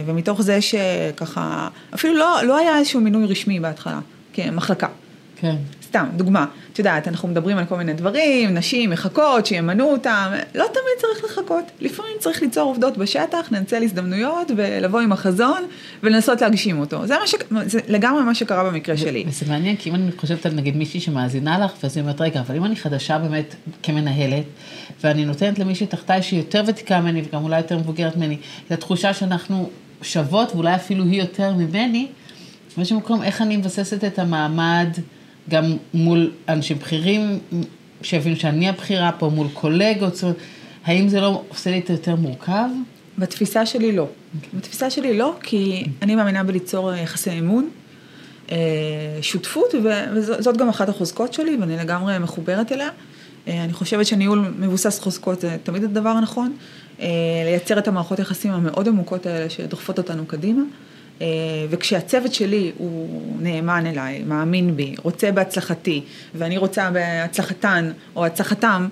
ומתוך זה שככה, אפילו לא, לא היה איזשהו מינוי רשמי בהתחלה, כמחלקה. כן. סתם, דוגמה, את יודעת, אנחנו מדברים על כל מיני דברים, נשים מחכות, שימנו אותם, לא תמיד צריך לחכות, לפעמים צריך ליצור עובדות בשטח, לנצל הזדמנויות ולבוא עם החזון ולנסות להגשים אותו. זה, מה ש... זה לגמרי מה שקרה במקרה שלי. וזה מעניין, כי אם אני חושבת על נגיד מישהי שמאזינה לך, ואז היא אומרת, רגע, אבל אם אני חדשה באמת כמנהלת, ואני נותנת למישהי תחתיי שהיא יותר ותיקה ממני, וגם אולי יותר מבוגרת ממני, את התחושה שאנחנו שוות, ואולי אפילו היא יותר ממני, באיזשהו מקום, איך אני מבססת את המעמד גם מול אנשים בכירים, שיבינו שאני הבכירה פה, מול קולגות, זאת אומרת, האם זה לא עושה לי את יותר מורכב? בתפיסה שלי לא. בתפיסה שלי לא, כי אני מאמינה בליצור יחסי אמון, אה, שותפות, וזאת גם אחת החוזקות שלי, ואני לגמרי מחוברת אליה. אה, אני חושבת שניהול מבוסס חוזקות זה תמיד הדבר הנכון, אה, לייצר את המערכות יחסים המאוד עמוקות האלה שדוחפות אותנו קדימה. אה, וכשהצוות שלי הוא נאמן אליי, מאמין בי, רוצה בהצלחתי, ואני רוצה בהצלחתן או הצלחתם,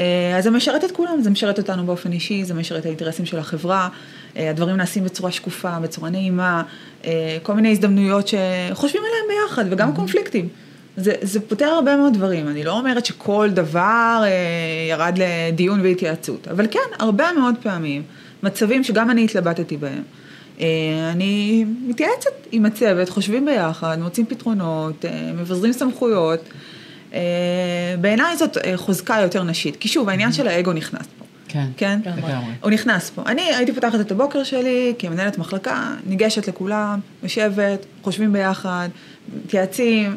אה, אז זה משרת את כולם, זה משרת אותנו באופן אישי, זה משרת את האינטרסים של החברה, אה, הדברים נעשים בצורה שקופה, בצורה נעימה, כל מיני הזדמנויות שחושבים עליהם ביחד, וגם קונפליקטים. זה, זה פותר הרבה מאוד דברים, אני לא אומרת שכל דבר אה, ירד לדיון והתייעצות, אבל כן, הרבה מאוד פעמים, מצבים שגם אני התלבטתי בהם. אה, אני מתייעצת עם הצוות, חושבים ביחד, מוצאים פתרונות, אה, מבזרים סמכויות. אה, בעיניי זאת חוזקה יותר נשית, כי שוב, העניין של האגו נכנס פה. כן. כן? לגמרי. הוא נכנס פה. אני הייתי פותחת את הבוקר שלי כמנהלת מחלקה, ניגשת לכולם, יושבת, חושבים ביחד, מתייעצים,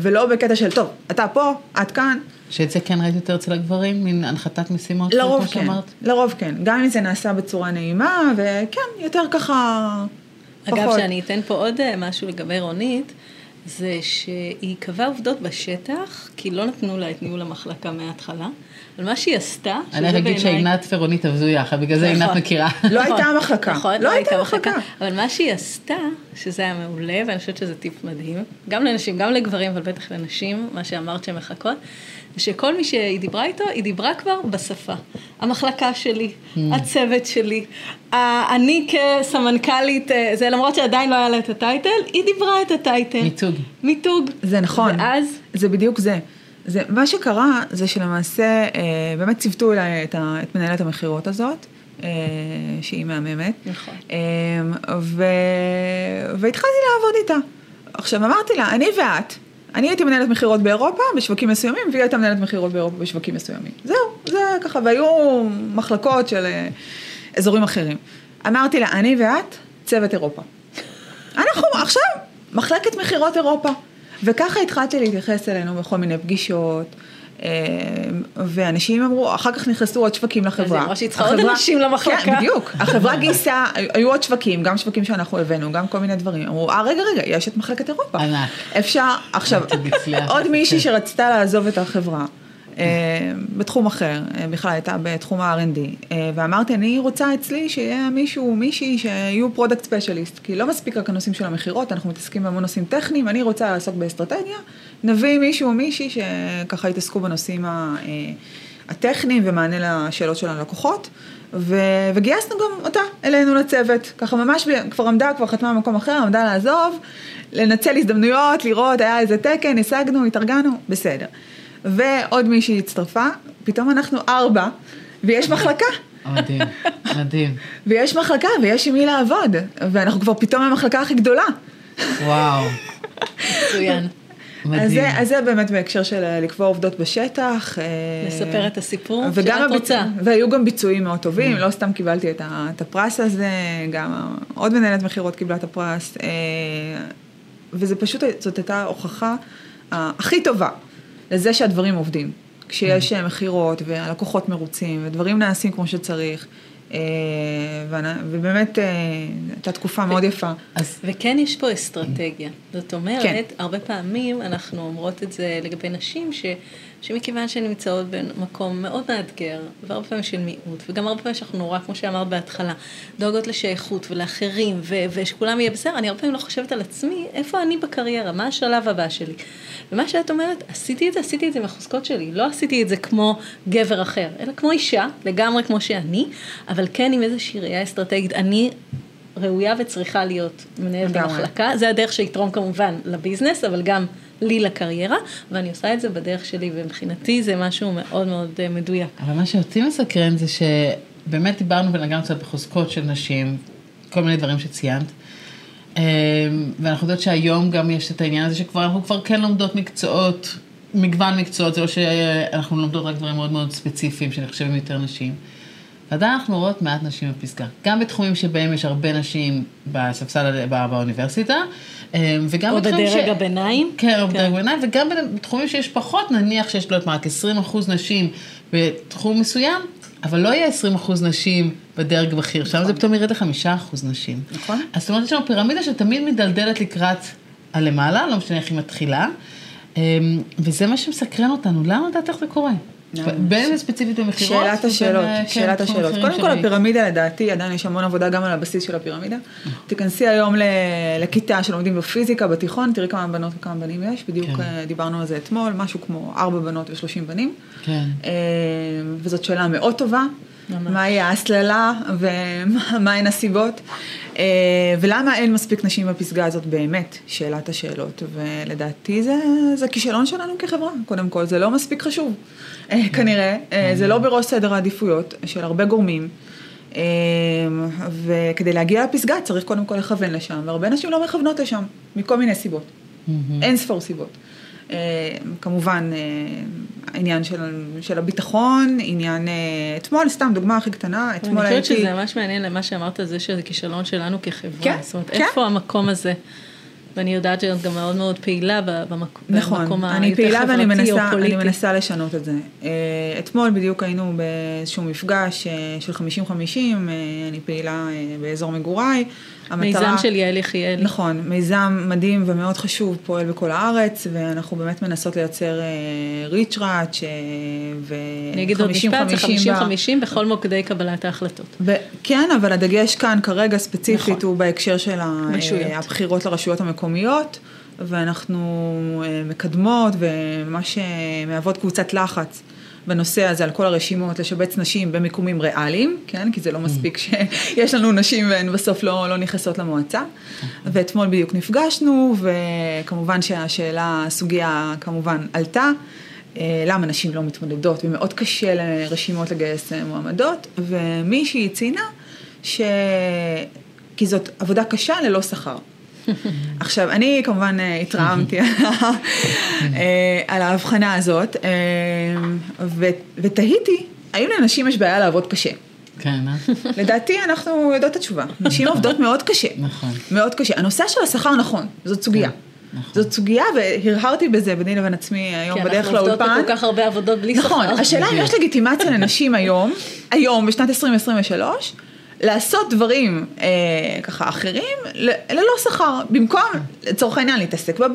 ולא בקטע של, טוב, אתה פה, את כאן. שאת זה כן ראית יותר אצל הגברים, מין הנחתת משימות, לרוב כמו כן, שאמרת? לרוב כן. גם אם זה נעשה בצורה נעימה, וכן, יותר ככה, אגב, פחות. שאני אתן פה עוד אה, משהו לגבי רונית, זה שהיא קבעה עובדות בשטח, כי לא נתנו לה את ניהול המחלקה מההתחלה, אבל מה שהיא עשתה, אני רק אגיד שעינת ורונית עבדו יחד, בגלל זה עינת נכון. מכירה. לא הייתה מחלקה. נכון, לא הייתה מחלקה. אבל מה שהיא עשתה, שזה היה מעולה, ואני חושבת שזה טיפ מדהים, גם לנשים, גם לגברים, אבל בטח לנשים, מה שאמרת שהן מחכות, זה שכל מי שהיא דיברה איתו, היא דיברה כבר בשפה. המחלקה שלי, Hmm. הצוות שלי, אני כסמנכ"לית, אה, זה למרות שעדיין לא היה לה את הטייטל, היא דיברה את הטייטל. מיתוג. מיתוג. זה נכון. ואז, זה בדיוק זה. זה, מה שקרה זה שלמעשה אה, באמת ציוותו אליי את, ה, את מנהלת המכירות הזאת, אה, שהיא מהממת. נכון. אה, ו... והתחלתי לעבוד איתה. עכשיו אמרתי לה, אני ואת, אני הייתי מנהלת מכירות באירופה בשווקים מסוימים, והיא הייתה מנהלת מכירות באירופה בשווקים מסוימים. זהו, זה ככה, והיו מחלקות של אה, אזורים אחרים. אמרתי לה, אני ואת, צוות אירופה. אנחנו עכשיו מחלקת מכירות אירופה. וככה התחלתי להתייחס אלינו בכל מיני פגישות. אה, ואנשים אמרו, אחר כך נכנסו עוד שווקים לחברה. אז היא אמרה שהיא צריכה עוד אנשים למחלקה. כן, בדיוק. החברה גייסה, היו עוד שווקים, גם שווקים שאנחנו הבאנו, גם כל מיני דברים. אמרו, אה, רגע, רגע, יש את מחלקת אירופה. ענק. אפשר, עכשיו. עוד מישהי כן. שרצתה לעזוב את החברה. אה, בתחום אחר, אה, בכלל הייתה בתחום ה-R&D, אה, ואמרתי, אני רוצה אצלי שיהיה מישהו, מישהי שיהיו product specialist, כי לא מספיק רק הנושאים של המכירות, אנחנו מתעסקים בהמון נושאים טכניים, אני רוצה לעסוק באסטרטגיה, נביא מישהו או מישהי שככה יתעסקו בנושאים הטכניים ומענה לשאלות של הלקוחות, ו- וגייסנו גם אותה אלינו לצוות, ככה ממש, כבר עמדה, כבר חתמה במקום אחר, עמדה לעזוב, לנצל הזדמנויות, לראות, היה איזה תקן, השגנו, התארגנו, בסדר. ועוד מישהי הצטרפה, פתאום אנחנו ארבע, ויש מחלקה, מדהים, מדהים. ויש מחלקה, ויש עם מי לעבוד, ואנחנו כבר פתאום המחלקה הכי גדולה. וואו, מצוין. אז מדהים. זה, אז זה באמת בהקשר של אה, לקבוע עובדות בשטח. אה, לספר את הסיפור וגם שאת הביצ- רוצה. והיו גם ביצועים מאוד טובים, לא סתם קיבלתי את, ה, את הפרס הזה, גם עוד מנהלת מכירות קיבלה את הפרס, אה, וזה פשוט, זאת הייתה ההוכחה אה, הכי טובה לזה שהדברים עובדים. כשיש אה, מכירות והלקוחות מרוצים ודברים נעשים כמו שצריך, ובאמת אה, הייתה תקופה מאוד יפה. אז וכן יש פה אסטרטגיה. זאת אומרת, כן. הרבה פעמים אנחנו אומרות את זה לגבי נשים, ש, שמכיוון שהן נמצאות במקום מאוד מאתגר, והרבה פעמים של מיעוט, וגם הרבה פעמים שאנחנו נורא, כמו שאמרת בהתחלה, דואגות לשייכות ולאחרים, ו, ושכולם יהיה בסדר, אני הרבה פעמים לא חושבת על עצמי, איפה אני בקריירה, מה השלב הבא שלי. ומה שאת אומרת, עשיתי את זה, עשיתי את זה עם החוזקות שלי, לא עשיתי את זה כמו גבר אחר, אלא כמו אישה, לגמרי כמו שאני, אבל כן עם איזושהי ראייה אסטרטגית. אני ראויה וצריכה להיות מנהלת. המחלקה, זה הדרך שיתרום כמובן לביזנס, אבל גם לי לקריירה, ואני עושה את זה בדרך שלי, ומבחינתי זה משהו מאוד מאוד אה, מדויק. אבל מה שאותי מסקרן זה שבאמת דיברנו ונגענו קצת בחוזקות של נשים, כל מיני דברים שציינת. אמ, ואנחנו יודעות שהיום גם יש את העניין הזה שכבר אנחנו כבר כן לומדות מקצועות, מגוון מקצועות, זה לא שאנחנו לומדות רק דברים מאוד מאוד ספציפיים שנחשבים יותר נשים. ועדיין אנחנו רואות מעט נשים בפסגה. גם בתחומים שבהם יש הרבה נשים בספסל, בא- באוניברסיטה, אמ, וגם או בתחומים בדרג הביניים. כן, או כן. בדרג ביניים, וגם בתחומים שיש פחות, נניח שיש, לא יודעת מה, רק 20 אחוז נשים בתחום מסוים, אבל לא יהיה 20 אחוז נשים בדרג בכיר, שם זה פתאום ירד ל-5 אחוז נשים. נכון. אז זאת אומרת, יש לנו פירמידה שתמיד מדלדלת לקראת הלמעלה, לא משנה איך היא מתחילה, אמ, וזה מה שמסקרן אותנו, למה לדעת איך זה קורה? בין ספציפית במכירות, שאלת השאלות, כן, שאלת השאלות. קודם כל. הפירמידה לדעתי, עדיין יש המון עבודה גם על הבסיס של הפירמידה. תיכנסי היום ל- לכיתה שלומדים בפיזיקה בתיכון, תראי כמה בנות וכמה בנים יש, בדיוק כן. אה, דיברנו על זה אתמול, משהו כמו ארבע בנות ושלושים בנים. כן. אה, וזאת שאלה מאוד טובה. ממש. מהי ההסללה ומהן הסיבות ולמה אין מספיק נשים בפסגה הזאת? באמת, שאלת השאלות. ולדעתי זה, זה כישלון שלנו כחברה, קודם כל, זה לא מספיק חשוב אה, כנראה, אה, זה לא בראש סדר העדיפויות של הרבה גורמים. אה, וכדי להגיע לפסגה צריך קודם כל לכוון לשם והרבה נשים לא מכוונות לשם מכל מיני סיבות, אין ספור סיבות. אה, כמובן, העניין של, של הביטחון, עניין, אה, אתמול, סתם דוגמה הכי קטנה, אני אתמול חושבת הייתי... שזה ממש מעניין למה שאמרת, זה שזה כישלון שלנו כחברה. כן, זאת אומרת, כן. איפה המקום הזה? ואני יודעת שאת גם מאוד מאוד פעילה במק- נכון, במקום אני היותר פעילה ואני חברתי או מנסה, אני פוליטי. מנסה לשנות את זה. אה, אתמול בדיוק היינו באיזשהו מפגש אה, של 50-50, אה, אני פעילה באזור מגוריי. מיזם של יעל יחיאלי. נכון, מיזם מדהים ומאוד חשוב, פועל בכל הארץ, ואנחנו באמת מנסות לייצר ריץ' ראץ' ו... אני אגיד עוד משפט, זה 50-50 50-50 בכל מוקדי קבלת ההחלטות. ב- כן, אבל הדגש כאן כרגע ספציפית נכון. הוא בהקשר של. אה, הבחירות לרשויות המקומיות, ואנחנו אה, מקדמות וממש אה, מהוות קבוצת לחץ. בנושא הזה על כל הרשימות, לשבץ נשים במיקומים ריאליים, כן? כי זה לא מספיק שיש לנו נשים והן בסוף לא, לא נכנסות למועצה. ואתמול בדיוק נפגשנו, וכמובן שהשאלה, הסוגיה כמובן עלתה. אה, למה נשים לא מתמודדות, ומאוד קשה לרשימות לגייס אה, מועמדות, ומישהי ציינה ש... כי זאת עבודה קשה ללא שכר. עכשיו, אני כמובן אה, התרעמתי על ההבחנה הזאת, ו- ותהיתי, האם לנשים יש בעיה לעבוד קשה? כן, אה? לדעתי אנחנו יודעות את התשובה. נשים עובדות מאוד קשה. נכון. מאוד קשה. הנושא של השכר נכון, זאת סוגיה. נכון. זאת סוגיה והרהרתי בזה ביני לבין עצמי היום כי בדרך אנחנו עובדות לאולפן. בכל כך הרבה עבודות בלי שכר. נכון, השאלה אם יש לגיטימציה לנשים היום, היום בשנת 2023, לעשות דברים אה, ככה אחרים ל- ללא שכר, במקום לצורך העניין להתעסק בבית,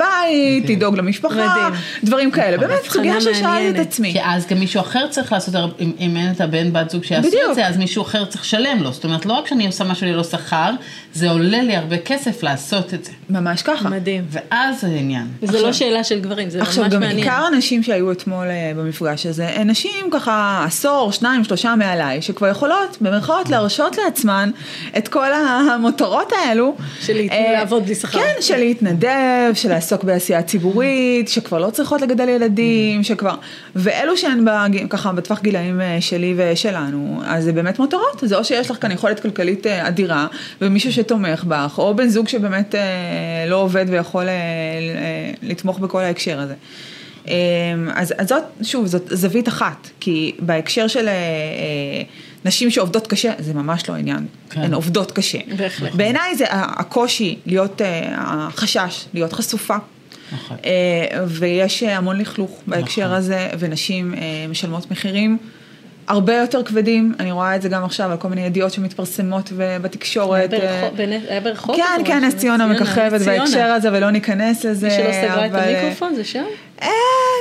מדהים. לדאוג למשפחה, מדהים. דברים כאלה, באמת הבחנה סוגיה ששאלתי את. עצמי. כי אז גם מישהו אחר צריך לעשות, אם, אם אין את הבן בת זוג שיעשו בדיוק. את זה, אז מישהו אחר צריך לשלם לו. זאת אומרת, לא רק שאני עושה משהו ללא שכר, זה עולה לי הרבה כסף לעשות את זה. ממש ככה. מדהים. ואז זה העניין. וזה עכשיו- לא שאלה של גברים, זה ממש עכשיו גם מעניין. עיקר הנשים שהיו אתמול אה, במפגש הזה, הן נשים ככה עשור, שניים, שלושה מעליי, שכבר יכולות במרכאות להרשות לעצמן את כל המותרות האלו. של אה, לעבוד בלי שכר. כן, של להתנדב, של לעסוק בעשייה ציבורית, שכבר לא צריכות לגדל ילדים, שכבר, ואלו שהן בג- ככה בטווח גילאים אה, שלי ושלנו, אז זה באמת מותרות, זה או שיש לך כאן יכולת כלכלית אה, אדירה, ומישהו שתומך בך, או בן זוג שבאמת אה, לא עובד ויכול אה, אה, לתמוך בכל ההקשר הזה. אז, אז זאת, שוב, זאת זווית אחת, כי בהקשר של אה, אה, נשים שעובדות קשה, זה ממש לא העניין, כן. הן עובדות קשה. בהחלט. בעיניי זה הקושי להיות, אה, החשש להיות חשופה. נכון. אה, ויש אה, המון לכלוך בהקשר נכון. הזה, ונשים משלמות מחירים הרבה יותר כבדים, אני רואה את זה גם עכשיו על כל מיני ידיעות שמתפרסמות בתקשורת. היה ברחוב-? כן, כן, נס ציונה מככבת בהקשר הזה ולא ניכנס לזה. מי שלא סגרה את המיקרופון זה שם? אה,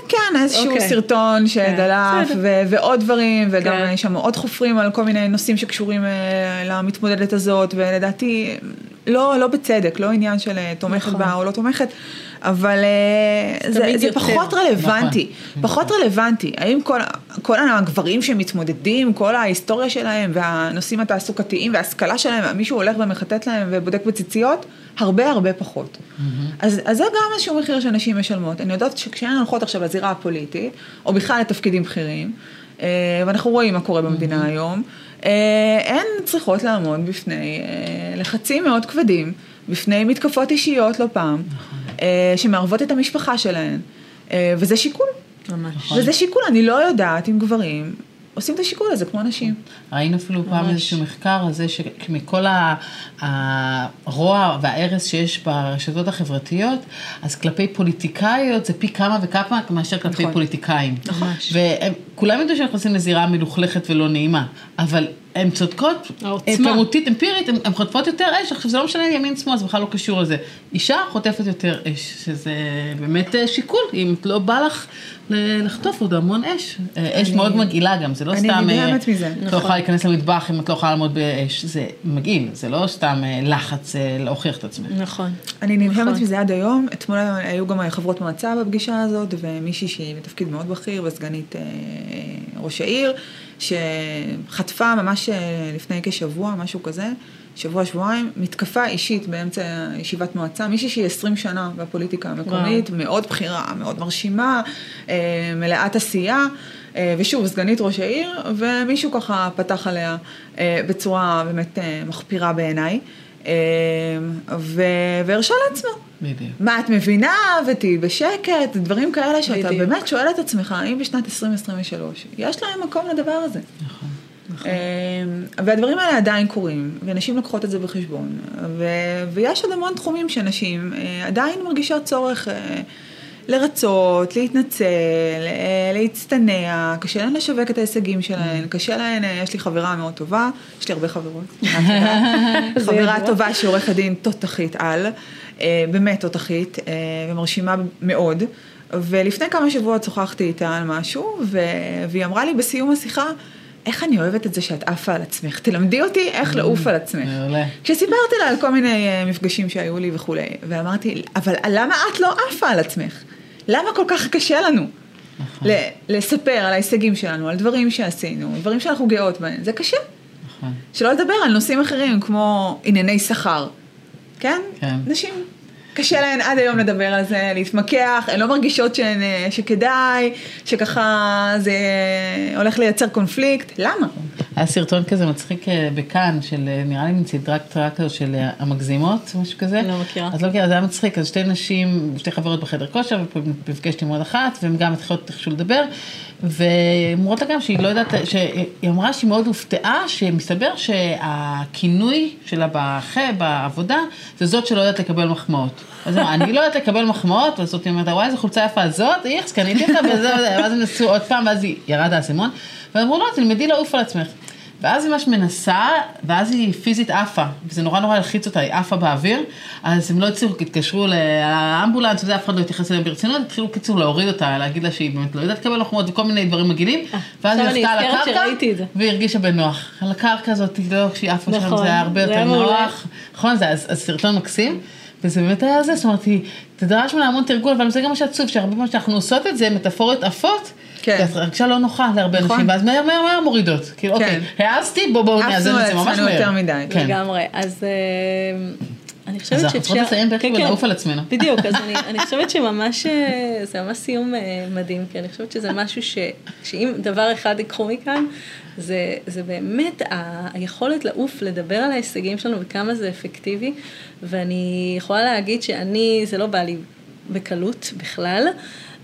כן, איזשהו אוקיי. סרטון שדלף, בסדר. ו- ועוד דברים, וגם כן. יש שם עוד חופרים על כל מיני נושאים שקשורים אה, למתמודדת הזאת, ולדעתי, לא, לא בצדק, לא עניין של אה, תומכת נכון. בה או לא תומכת, אבל אה, זה, זה. פחות רלוונטי, נכון. פחות רלוונטי. האם כל, כל הגברים שמתמודדים, כל ההיסטוריה שלהם, והנושאים התעסוקתיים וההשכלה שלהם, מישהו הולך ומחטט להם ובודק בציציות? הרבה הרבה פחות. אז, אז זה גם איזשהו מחיר שנשים משלמות. אני יודעת שכשהן הולכות עכשיו לזירה הפוליטית, או בכלל לתפקידים בכירים, אה, ואנחנו רואים מה קורה במדינה היום, אה, הן צריכות לעמוד בפני אה, לחצים מאוד כבדים, בפני מתקפות אישיות לא פעם, אה, שמערבות את המשפחה שלהן, אה, וזה שיקול. ממש. וזה שיקול, אני לא יודעת אם גברים עושים את השיקול הזה כמו נשים. ראינו אפילו פעם ממש. איזשהו מחקר על זה שמכל הרוע וההרס שיש ברשתות החברתיות, אז כלפי פוליטיקאיות זה פי כמה וכמה מאשר כלפי נכון. פוליטיקאים. ממש. וכולם ידעו שאנחנו נכנסים לזירה מלוכלכת ולא נעימה, אבל הן צודקות, העוצמה. כמותית, אמפירית, הן חוטפות יותר אש, עכשיו זה לא משנה ימין שמאל, זה בכלל לא קשור לזה. אישה חוטפת יותר אש, שזה באמת אה, שיקול, אם לא בא לך לחטוף עוד המון אש. אה, אש אני- מאוד מגעילה גם, זה לא אני סתם... אה, נדהמת מזה. את לא נכון. יכולה להיכנס למטבח אם את לא יכולה לעמוד באש, זה מגעיל, זה לא סתם לחץ להוכיח את עצמך. נכון. אני נלחמת נכון. מזה עד היום, אתמול היו גם חברות מועצה בפגישה הזאת, ומישהי שהיא בתפקיד מאוד בכיר וסגנית ראש העיר, שחטפה ממש אה, לפני כשבוע, משהו כזה, שבוע, שבועיים, מתקפה אישית באמצע ישיבת מועצה, מישהי שהיא 20 שנה בפוליטיקה המקומית, מאוד בכירה, מאוד מרשימה, אה, מלאת עשייה. אה, ושוב, סגנית ראש העיר, ומישהו ככה פתח עליה בצורה באמת מחפירה בעיניי. ו- והרשה לעצמו. בדיוק. מה את מבינה ותהיי בשקט, דברים כאלה שאתה בדיוק. באמת שואל את עצמך, האם בשנת 2023 יש להם מקום לדבר הזה? נכון. אה, והדברים האלה עדיין קורים, ונשים לוקחות את זה בחשבון, ו- ויש עוד המון תחומים שנשים אה, עדיין מרגישות צורך אה, לרצות, להתנצל, אה, להצטנע, קשה להן לשווק את ההישגים שלהן, קשה להן, אה, יש לי חברה מאוד טובה, יש לי הרבה חברות, (laughs) חברה. טובה שהיא עורכת דין תותחית על, אה, באמת תותחית, ומרשימה מאוד. ולפני כמה שבועות שוחחתי איתה על משהו, והיא אמרה לי בסיום השיחה, איך אני אוהבת את זה שאת עפה על עצמך, תלמדי אותי איך לעוף על עצמך. מעולה. כשסיפרתי לה על כל מיני מפגשים שהיו לי וכולי, ואמרתי, אבל למה את לא עפה על עצמך? למה כל כך קשה לנו נכון. לספר על ההישגים שלנו, על דברים שעשינו, דברים שאנחנו גאות בהם? זה קשה. נכון. שלא לדבר על נושאים אחרים כמו ענייני שכר. כן? כן. נשים קשה להן עד היום לדבר על זה, להתמקח, הן לא מרגישות שהן, אה, שכדאי, שככה זה הולך לייצר קונפליקט, למה? היה סרטון כזה מצחיק אה, בכאן, של אה, נראה לי קצרה כזו של אה, המגזימות, משהו כזה. לא מכירה. אז לא מכירה, זה היה מצחיק, אז שתי נשים, שתי חברות בחדר כושר, ונפגשת עם עוד אחת, והן גם מתחילות איכשהו לדבר, ואומרות לה גם שהיא לא יודעת, שהיא אמרה שהיא מאוד הופתעה, שמסתבר שהכינוי שלה בח... בעבודה, זה זאת שלא יודעת לקבל מחמאות. אז היא אמרה, אני לא יודעת לקבל מחמאות, ואז היא אומרת, וואי, איזה חולצה יפה הזאת, איכס, קניתי לך, וזה, ואז הם נסעו עוד פעם, ואז היא ירד האסימון, ואמרו, לא, תלמדי לעוף על עצמך. ואז היא ממש מנסה, ואז היא פיזית עפה, וזה נורא נורא הלחיץ אותה, היא עפה באוויר, אז הם לא הצליחו, התקשרו לאמבולנס, וזה אף אחד לא התייחס אליהם ברצינות, התחילו קיצור להוריד אותה, להגיד לה שהיא באמת לא יודעת לקבל מחמאות וכל מיני דברים מגעילים, ואז היא יחתה על הקרקע. והיא הרגישה בנוח. על הקרקע הזאת, לא, כשהיא עפה שם, נכון, זה היה הרבה יותר. נוח, נכון, זה סרטון מקסים. וזה באמת היה זה, זאת אומרת, היא תדרש ממנה המון תרגול, אבל זה גם מה שעצוב, שהרבה פעמים שאנחנו עושות את זה, מטאפוריות עפות, כן. ואת הרגשה לא נוחה להרבה נכון. אנשים, ואז מהר מהר מהר מורידות. כאילו, כן. אוקיי, העזתי, בוא בואו עפנו נאזן את זה ממש מהר. יותר מדי. כן. לגמרי. אז אה, אני חושבת אז שאפשר... אנחנו צריכות לסיים בערך כן, כן. ולעוף על עצמנו. בדיוק, אז (laughs) אני, אני חושבת שממש, אה, זה ממש סיום אה, מדהים, כי אני חושבת שזה משהו ש... שאם דבר אחד ייקחו מכאן, זה, זה באמת ה- היכולת לעוף, לדבר על ההישגים שלנו וכמה זה אפקטיבי, ואני יכולה להגיד שאני, זה לא בא לי בקלות בכלל,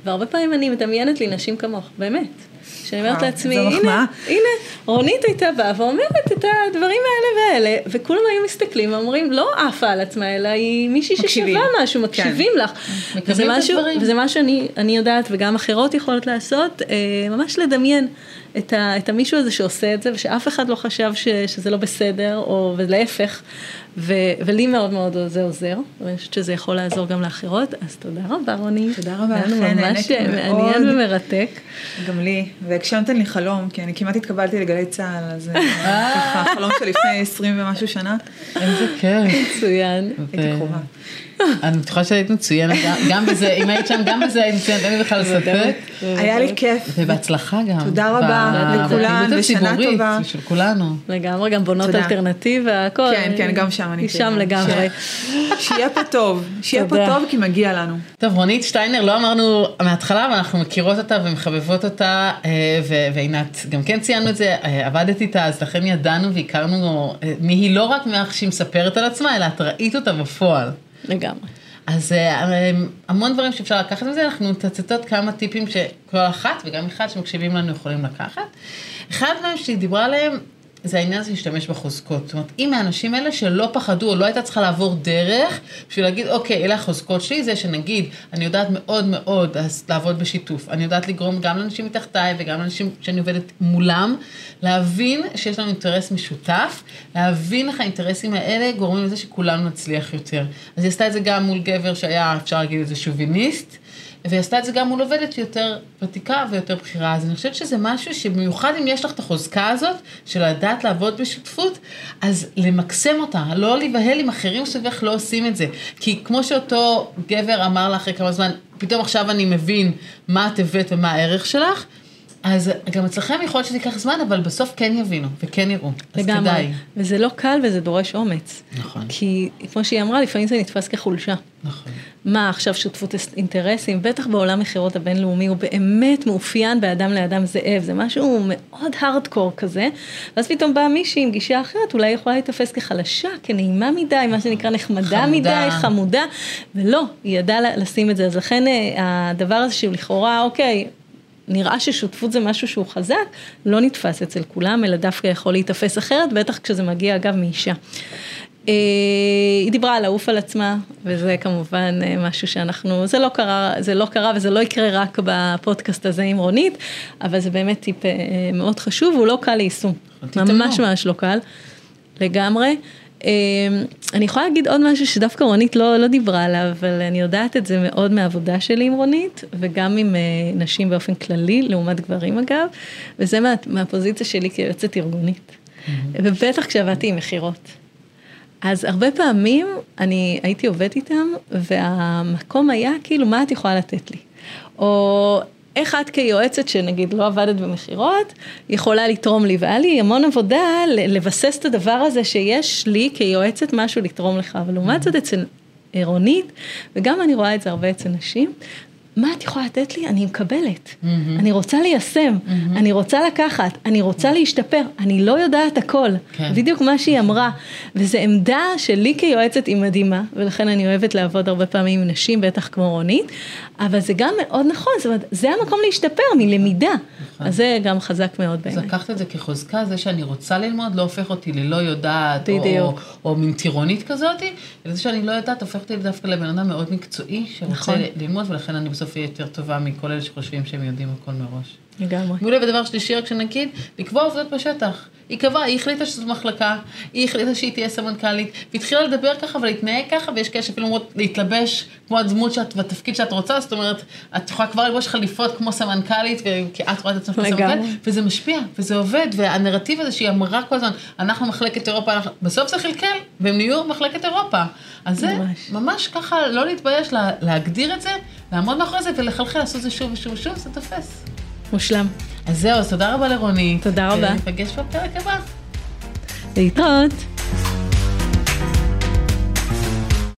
והרבה פעמים אני מדמיינת לי נשים כמוך, באמת. שאני אומרת וואו, לעצמי, הנה. הנה, רונית הייתה באה ואומרת את הדברים האלה והאלה, וכולם היו מסתכלים ואומרים, לא עפה על עצמה, אלא היא מישהי. ששווה משהו, מקשיבים לך. מקבלים וזה משהו. וזה מה שאני אני יודעת, וגם אחרות יכולות לעשות, אה, ממש לדמיין את, ה, את המישהו הזה שעושה את זה, ושאף אחד לא חשב ש, שזה לא בסדר, או ולהפך, ו, ולי מאוד מאוד זה עוזר, ואני חושבת שזה יכול לעזור גם לאחרות, אז תודה רבה רוני. תודה רבה היה לנו לכן, ממש מעניין מאוד. ומרתק. גם לי, והגשמתם לי חלום, כי אני כמעט התקבלתי לגלי צה"ל, אז אה, ככה, חלום של לפני 20 ומשהו שנה, איזה כיף. מצוין. הייתי קרובה. אני בטוחה שהיית מצוינת, גם- בזה, אם היית שם, גם בזה היית מצוינת, אין לי בכלל ספק. היה לי כיף. ובהצלחה גם. תודה רבה לכולן, ושנה טובה. של כולנו. לגמרי, גם בונות. אלטרנטיבה, הכל. כן, כן, גם שם אני היא שם. לגמרי. שיהיה פה טוב, שיהיה פה. טוב כי מגיע לנו. טוב, רונית שטיינר, לא אמרנו מההתחלה, אבל אנחנו מכירות אותה ומחבבות אותה, אה, ועינת, גם כן ציינו את זה, אה, עבדת איתה, אז לכן ידענו והכרנו אה, מי היא לא רק מאיך שהיא מספרת על עצמה, אלא את ראית אותה בפועל. לגמרי. אז אה, המון דברים שאפשר לקחת מזה, אנחנו מצטטות כמה טיפים שכל אחת וגם אחד שמקשיבים לנו יכולים לקחת. אחד מהם שהיא דיברה עליהם, זה העניין הזה להשתמש בחוזקות. זאת אומרת, אם האנשים האלה שלא פחדו, או לא הייתה צריכה לעבור דרך, בשביל להגיד, אוקיי, אלה החוזקות שלי, זה שנגיד, אני יודעת מאוד מאוד לעבוד בשיתוף. אני יודעת לגרום גם לאנשים מתחתיי וגם לאנשים שאני עובדת מולם, להבין שיש לנו אינטרס משותף, להבין איך האינטרסים האלה גורמים לזה שכולנו נצליח יותר. אז היא עשתה את זה גם מול גבר שהיה, אפשר להגיד את זה, שוביניסט. והיא עשתה את זה גם מול עובדת יותר ותיקה ויותר בכירה. אז אני חושבת שזה משהו שבמיוחד אם יש לך את החוזקה הזאת, של לדעת לעבוד בשותפות, אז למקסם אותה, לא להיבהל אם אחרים סביבך לא עושים את זה. כי כמו שאותו גבר אמר לה אחרי כמה זמן, פתאום עכשיו אני מבין מה את הבאת ומה הערך שלך, אז גם אצלכם יכול להיות שזה ייקח זמן, אבל בסוף כן יבינו וכן יראו. אז לגמרי. כדאי. וזה לא קל וזה דורש אומץ. נכון. כי כמו שהיא אמרה, לפעמים זה נתפס כחולשה. נכון. מה עכשיו שותפות אינטרסים, בטח בעולם מכירות הבינלאומי, הוא באמת מאופיין באדם לאדם זאב, זה משהו מאוד הארדקור כזה, ואז פתאום באה מישהי עם גישה אחרת, אולי יכולה להיתפס כחלשה, כנעימה מדי, מה שנקרא נחמדה חמודה. מדי, חמודה, ולא, היא ידעה לשים את זה, אז לכן אה, הדבר הזה שהוא לכאורה, אוקיי, נראה ששותפות זה משהו שהוא חזק, לא נתפס אצל כולם, אלא דווקא יכול להיתפס אחרת, בטח כשזה מגיע אגב מאישה. אה, היא דיברה על לעוף על עצמה, וזה כמובן אה, משהו שאנחנו, זה לא קרה, זה לא קרה וזה לא יקרה רק בפודקאסט הזה עם רונית, אבל זה באמת טיפ אה, מאוד חשוב, הוא לא קל ליישום, תתאמנו. ממש ממש לא קל, לגמרי. אה, אני יכולה להגיד עוד משהו שדווקא רונית לא, לא דיברה עליו, אבל אני יודעת את זה מאוד מהעבודה שלי עם רונית, וגם עם אה, נשים באופן כללי, לעומת גברים אגב, וזה מה, מהפוזיציה שלי כיועצת ארגונית. ובטח כשעבדתי עם מכירות. אז הרבה פעמים אני הייתי עובדת איתם, והמקום היה כאילו, מה את יכולה לתת לי? או איך את כיועצת שנגיד לא עבדת במכירות, יכולה לתרום לי, והיה לי המון עבודה לבסס את הדבר הזה שיש לי כיועצת משהו לתרום לך, אבל לעומת זאת אצל רונית, וגם אני רואה את זה הרבה אצל נשים. מה את יכולה לתת לי? אני מקבלת. Mm-hmm. אני רוצה ליישם, mm-hmm. אני רוצה לקחת, אני רוצה להשתפר, אני לא יודעת הכל. כן. בדיוק מה שהיא אמרה. וזו עמדה שלי כיועצת היא מדהימה, ולכן אני אוהבת לעבוד הרבה פעמים עם נשים, בטח כמו רונית, אבל זה גם מאוד נכון, זאת אומרת, זה המקום להשתפר מלמידה. נכון. אז זה גם חזק מאוד בעיניי. אז לקחת את זה כחוזקה, זה שאני רוצה ללמוד לא הופך אותי ללא יודעת, או, או, או מין טירונית כזאת, אלא זה שאני לא יודעת הופך אותי דווקא לבן אדם מאוד מקצועי, שרוצה נכון. ללמוד, ולכן אני בסוף אהיה יותר טובה מכל אלה שחושבים שהם יודעים הכל מראש. לגמרי. מעולה, ודבר שלישי, רק שנגיד, לקבוע עובדות בשטח. היא קבעה, היא החליטה שזו מחלקה, היא החליטה שהיא תהיה סמנכ"לית, והתחילה לדבר ככה ולהתנהג ככה, ויש כאלה שאפילו אומרות להתלבש כמו הדמות שאת, בתפקיד שאת רוצה, זאת אומרת, את יכולה כבר ללבוש חליפות כמו סמנכ"לית, כי את רואה את עצמך כסמנכ"לית, וזה משפיע, וזה עובד, והנרטיב הזה שהיא אמרה כל הזמן, אנחנו מחלקת אירופה, אנחנו... בסוף זה חלקל, והם נהיו מחלקת אירופה. אז זה ממש, ממש ככה, לא להתבייש לה, להגדיר את זה, לעמוד מאחורי זה ולחלחל, לעשות את זה שוב ושוב ושוב, זה תופס. מושלם. אז זהו, אז תודה רבה לרוני. תודה רבה. ניפגש בפרק הבא. להתראות.